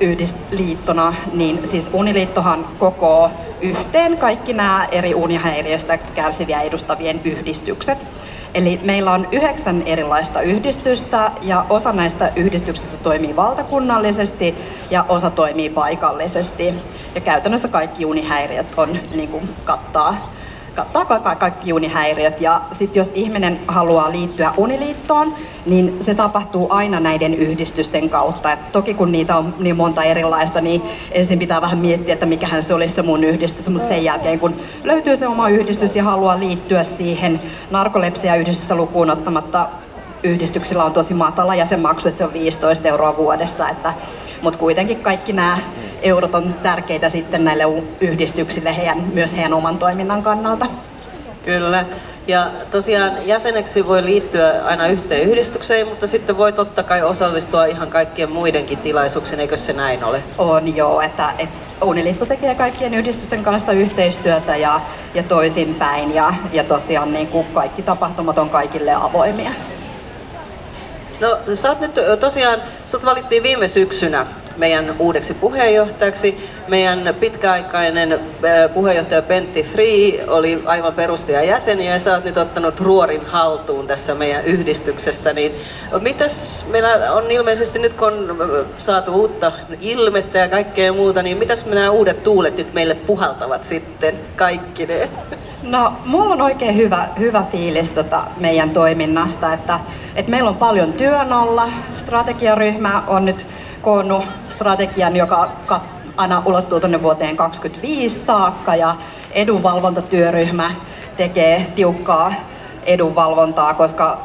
yhdistliittona, niin siis Uniliittohan kokoo yhteen kaikki nämä eri unihäiriöistä kärsiviä edustavien yhdistykset. Eli meillä on yhdeksän erilaista yhdistystä ja osa näistä yhdistyksistä toimii valtakunnallisesti ja osa toimii paikallisesti. Ja käytännössä kaikki unihäiriöt on, niin kuin, kattaa kattaa ka- kaikki unihäiriöt. Ja sitten jos ihminen haluaa liittyä uniliittoon, niin se tapahtuu aina näiden yhdistysten kautta. Et toki kun niitä on niin monta erilaista, niin ensin pitää vähän miettiä, että mikähän se olisi se mun yhdistys. Mutta sen jälkeen, kun löytyy se oma yhdistys ja haluaa liittyä siihen narkolepsia-yhdistystä lukuun ottamatta, yhdistyksillä on tosi matala jäsenmaksu, että se on 15 euroa vuodessa. Että, mutta kuitenkin kaikki nämä eurot on tärkeitä sitten näille yhdistyksille heidän, myös heidän oman toiminnan kannalta. Kyllä. Ja tosiaan jäseneksi voi liittyä aina yhteen yhdistykseen, mutta sitten voi totta kai osallistua ihan kaikkien muidenkin tilaisuuksiin, eikö se näin ole? On joo, että, että Uniliitto tekee kaikkien yhdistysten kanssa yhteistyötä ja, ja toisinpäin ja, ja tosiaan niin kuin kaikki tapahtumat on kaikille avoimia. No sä oot nyt tosiaan, sut valittiin viime syksynä meidän uudeksi puheenjohtajaksi. Meidän pitkäaikainen puheenjohtaja Pentti Free oli aivan perustajajäsen ja sä oot nyt ottanut ruorin haltuun tässä meidän yhdistyksessä. Niin mitäs meillä on ilmeisesti nyt kun on saatu uutta ilmettä ja kaikkea muuta, niin mitäs nämä uudet tuulet nyt meille puhaltavat sitten kaikkineen? No, mulla on oikein hyvä, hyvä fiilis tota meidän toiminnasta, että, että meillä on paljon työn alla. Strategiaryhmä on nyt koonnut strategian, joka aina ulottuu tuonne vuoteen 2025 saakka ja edunvalvontatyöryhmä tekee tiukkaa edunvalvontaa, koska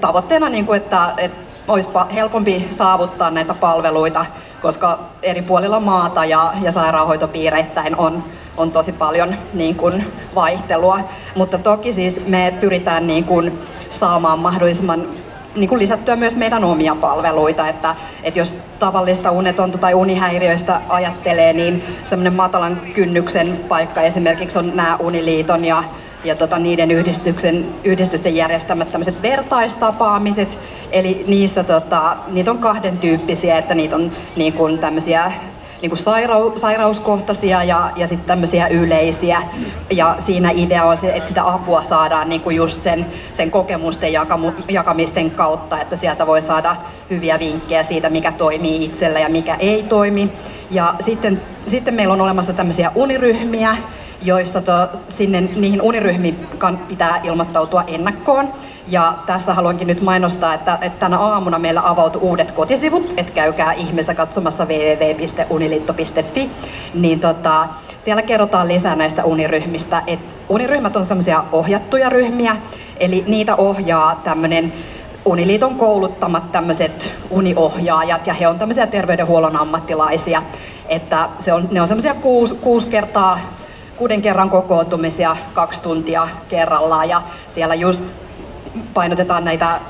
tavoitteena, niin kuin, että, että olisi helpompi saavuttaa näitä palveluita, koska eri puolilla maata ja, ja sairaanhoitopiireittäin on, on tosi paljon niin kuin, vaihtelua. Mutta toki siis me pyritään niin kuin, saamaan mahdollisimman niin kuin lisättyä myös meidän omia palveluita, että, että jos tavallista unetonta tai unihäiriöistä ajattelee, niin semmoinen matalan kynnyksen paikka esimerkiksi on nämä Uniliiton ja ja tota, niiden yhdistyksen, yhdistysten järjestämät tämmöiset vertaistapaamiset, eli niissä tota, niitä on kahden tyyppisiä, että niitä on niin kuin tämmöisiä niin kuin sairau, sairauskohtaisia ja, ja sitten tämmöisiä yleisiä. Ja siinä idea on se, että sitä apua saadaan niin kuin just sen, sen kokemusten jakamu, jakamisten kautta, että sieltä voi saada hyviä vinkkejä siitä, mikä toimii itsellä ja mikä ei toimi. Ja sitten, sitten meillä on olemassa tämmöisiä uniryhmiä, joissa to, sinne niihin uniryhmiin pitää ilmoittautua ennakkoon. Ja tässä haluankin nyt mainostaa, että, että tänä aamuna meillä avautui uudet kotisivut, että käykää ihmeessä katsomassa www.uniliitto.fi, niin tota, siellä kerrotaan lisää näistä uniryhmistä. Et uniryhmät on semmoisia ohjattuja ryhmiä, eli niitä ohjaa tämmöinen Uniliiton kouluttamat tämmöiset uniohjaajat ja he on tämmöisiä terveydenhuollon ammattilaisia. Että se on, ne on semmoisia kuusi, kuusi kertaa kuuden kerran kokoontumisia kaksi tuntia kerrallaan ja siellä just painotetaan näitä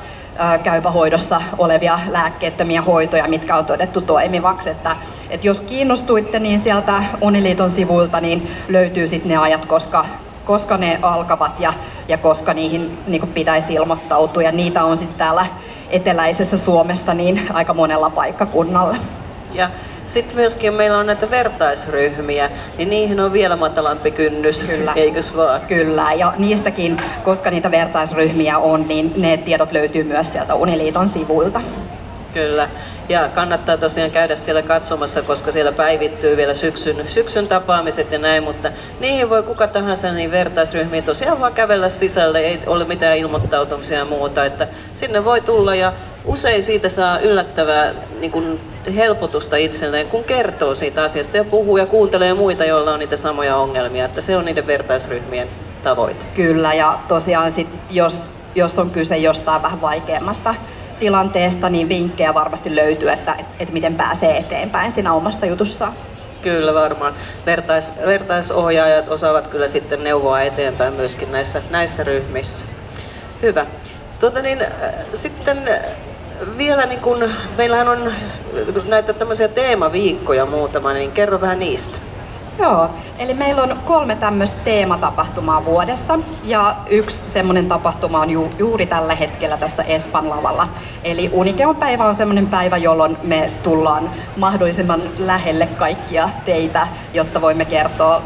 käypähoidossa olevia lääkkeettömiä hoitoja, mitkä on todettu toimivaksi. Että, että jos kiinnostuitte, niin sieltä Uniliiton sivuilta niin löytyy sitten ne ajat, koska, koska ne alkavat ja, ja koska niihin niin pitäisi ilmoittautua. Ja niitä on sitten täällä eteläisessä Suomessa niin aika monella paikkakunnalla. Ja sitten myöskin meillä on näitä vertaisryhmiä, niin niihin on vielä matalampi kynnys, Kyllä. eikös vaan? Kyllä, ja niistäkin, koska niitä vertaisryhmiä on, niin ne tiedot löytyy myös sieltä Uniliiton sivuilta. Kyllä. Ja kannattaa tosiaan käydä siellä katsomassa, koska siellä päivittyy vielä syksyn, syksyn tapaamiset ja näin, mutta niihin voi kuka tahansa niin vertaisryhmiin tosiaan vaan kävellä sisälle, ei ole mitään ilmoittautumisia ja muuta, että sinne voi tulla ja usein siitä saa yllättävää niin kuin helpotusta itselleen, kun kertoo siitä asiasta ja puhuu ja kuuntelee muita, joilla on niitä samoja ongelmia. Että se on niiden vertaisryhmien tavoite. Kyllä, ja tosiaan sit, jos, jos on kyse jostain vähän vaikeammasta tilanteesta, niin vinkkejä varmasti löytyy, että, että, että miten pääsee eteenpäin siinä omassa jutussaan. Kyllä varmaan. Vertais, vertaisohjaajat osaavat kyllä sitten neuvoa eteenpäin myöskin näissä, näissä ryhmissä. Hyvä. Tuota niin, äh, sitten äh, vielä niin kun, meillähän on näitä tämmöisiä teemaviikkoja muutama, niin kerro vähän niistä. Joo, eli meillä on kolme tämmöistä teematapahtumaa vuodessa ja yksi semmoinen tapahtuma on ju- juuri tällä hetkellä tässä Espan lavalla. Eli Unikeon päivä on semmoinen päivä, jolloin me tullaan mahdollisimman lähelle kaikkia teitä, jotta voimme kertoa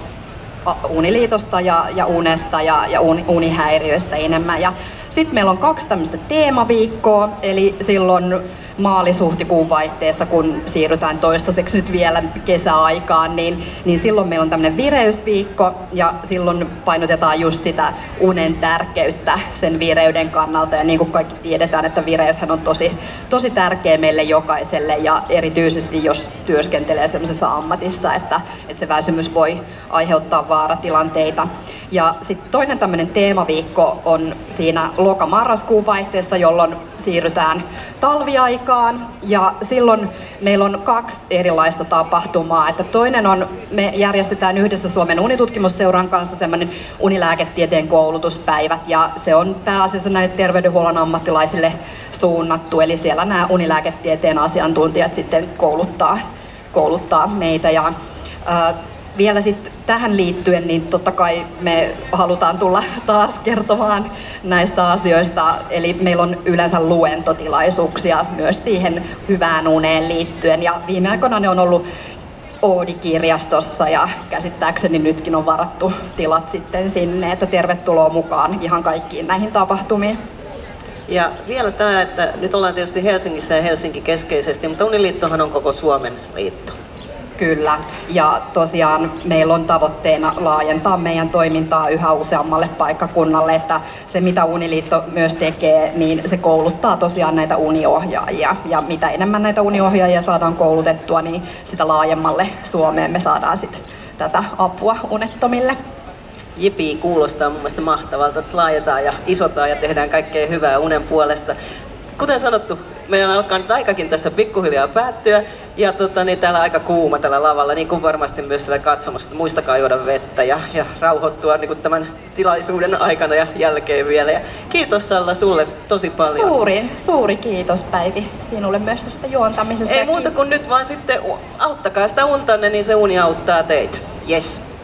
uniliitosta ja, ja unesta ja, ja un, unihäiriöistä enemmän. Ja sitten meillä on kaksi tämmöistä teemaviikkoa, eli silloin maalis-huhtikuun vaihteessa, kun siirrytään toistaiseksi nyt vielä kesäaikaan, niin, niin silloin meillä on tämmöinen vireysviikko ja silloin painotetaan just sitä unen tärkeyttä sen vireyden kannalta. Ja niin kuin kaikki tiedetään, että vireyshän on tosi, tosi tärkeä meille jokaiselle ja erityisesti jos työskentelee sellaisessa ammatissa, että, että se väsymys voi aiheuttaa vaaratilanteita. Ja sitten toinen tämmöinen teemaviikko on siinä loka-marraskuun vaihteessa, jolloin siirrytään talviaikaan ja silloin meillä on kaksi erilaista tapahtumaa. Että toinen on, me järjestetään yhdessä Suomen unitutkimusseuran kanssa semmoinen unilääketieteen koulutuspäivät ja se on pääasiassa näille terveydenhuollon ammattilaisille suunnattu. Eli siellä nämä unilääketieteen asiantuntijat sitten kouluttaa, kouluttaa meitä ja äh, vielä sitten tähän liittyen, niin totta kai me halutaan tulla taas kertomaan näistä asioista. Eli meillä on yleensä luentotilaisuuksia myös siihen hyvään uneen liittyen. Ja viime aikoina ne on ollut Oodi-kirjastossa ja käsittääkseni nytkin on varattu tilat sitten sinne, että tervetuloa mukaan ihan kaikkiin näihin tapahtumiin. Ja vielä tämä, että nyt ollaan tietysti Helsingissä ja Helsinki keskeisesti, mutta Uniliittohan on koko Suomen liitto. Kyllä, ja tosiaan meillä on tavoitteena laajentaa meidän toimintaa yhä useammalle paikkakunnalle, että se mitä Uniliitto myös tekee, niin se kouluttaa tosiaan näitä uniohjaajia. Ja mitä enemmän näitä uniohjaajia saadaan koulutettua, niin sitä laajemmalle Suomeen me saadaan sitten tätä apua unettomille. Jipi kuulostaa mun mielestä mahtavalta, että laajetaan ja isotaan ja tehdään kaikkea hyvää unen puolesta kuten sanottu, meillä alkaa nyt aikakin tässä pikkuhiljaa päättyä. Ja tota, niin täällä aika kuuma tällä lavalla, niin kuin varmasti myös siellä katsomassa. Muistakaa juoda vettä ja, ja rauhoittua niin kuin tämän tilaisuuden aikana ja jälkeen vielä. Ja kiitos Salla sulle tosi paljon. Suuri, suuri kiitos Päivi sinulle myös tästä juontamisesta. Ei muuta kuin nyt vaan sitten auttakaa sitä untanne, niin se uni auttaa teitä. Yes.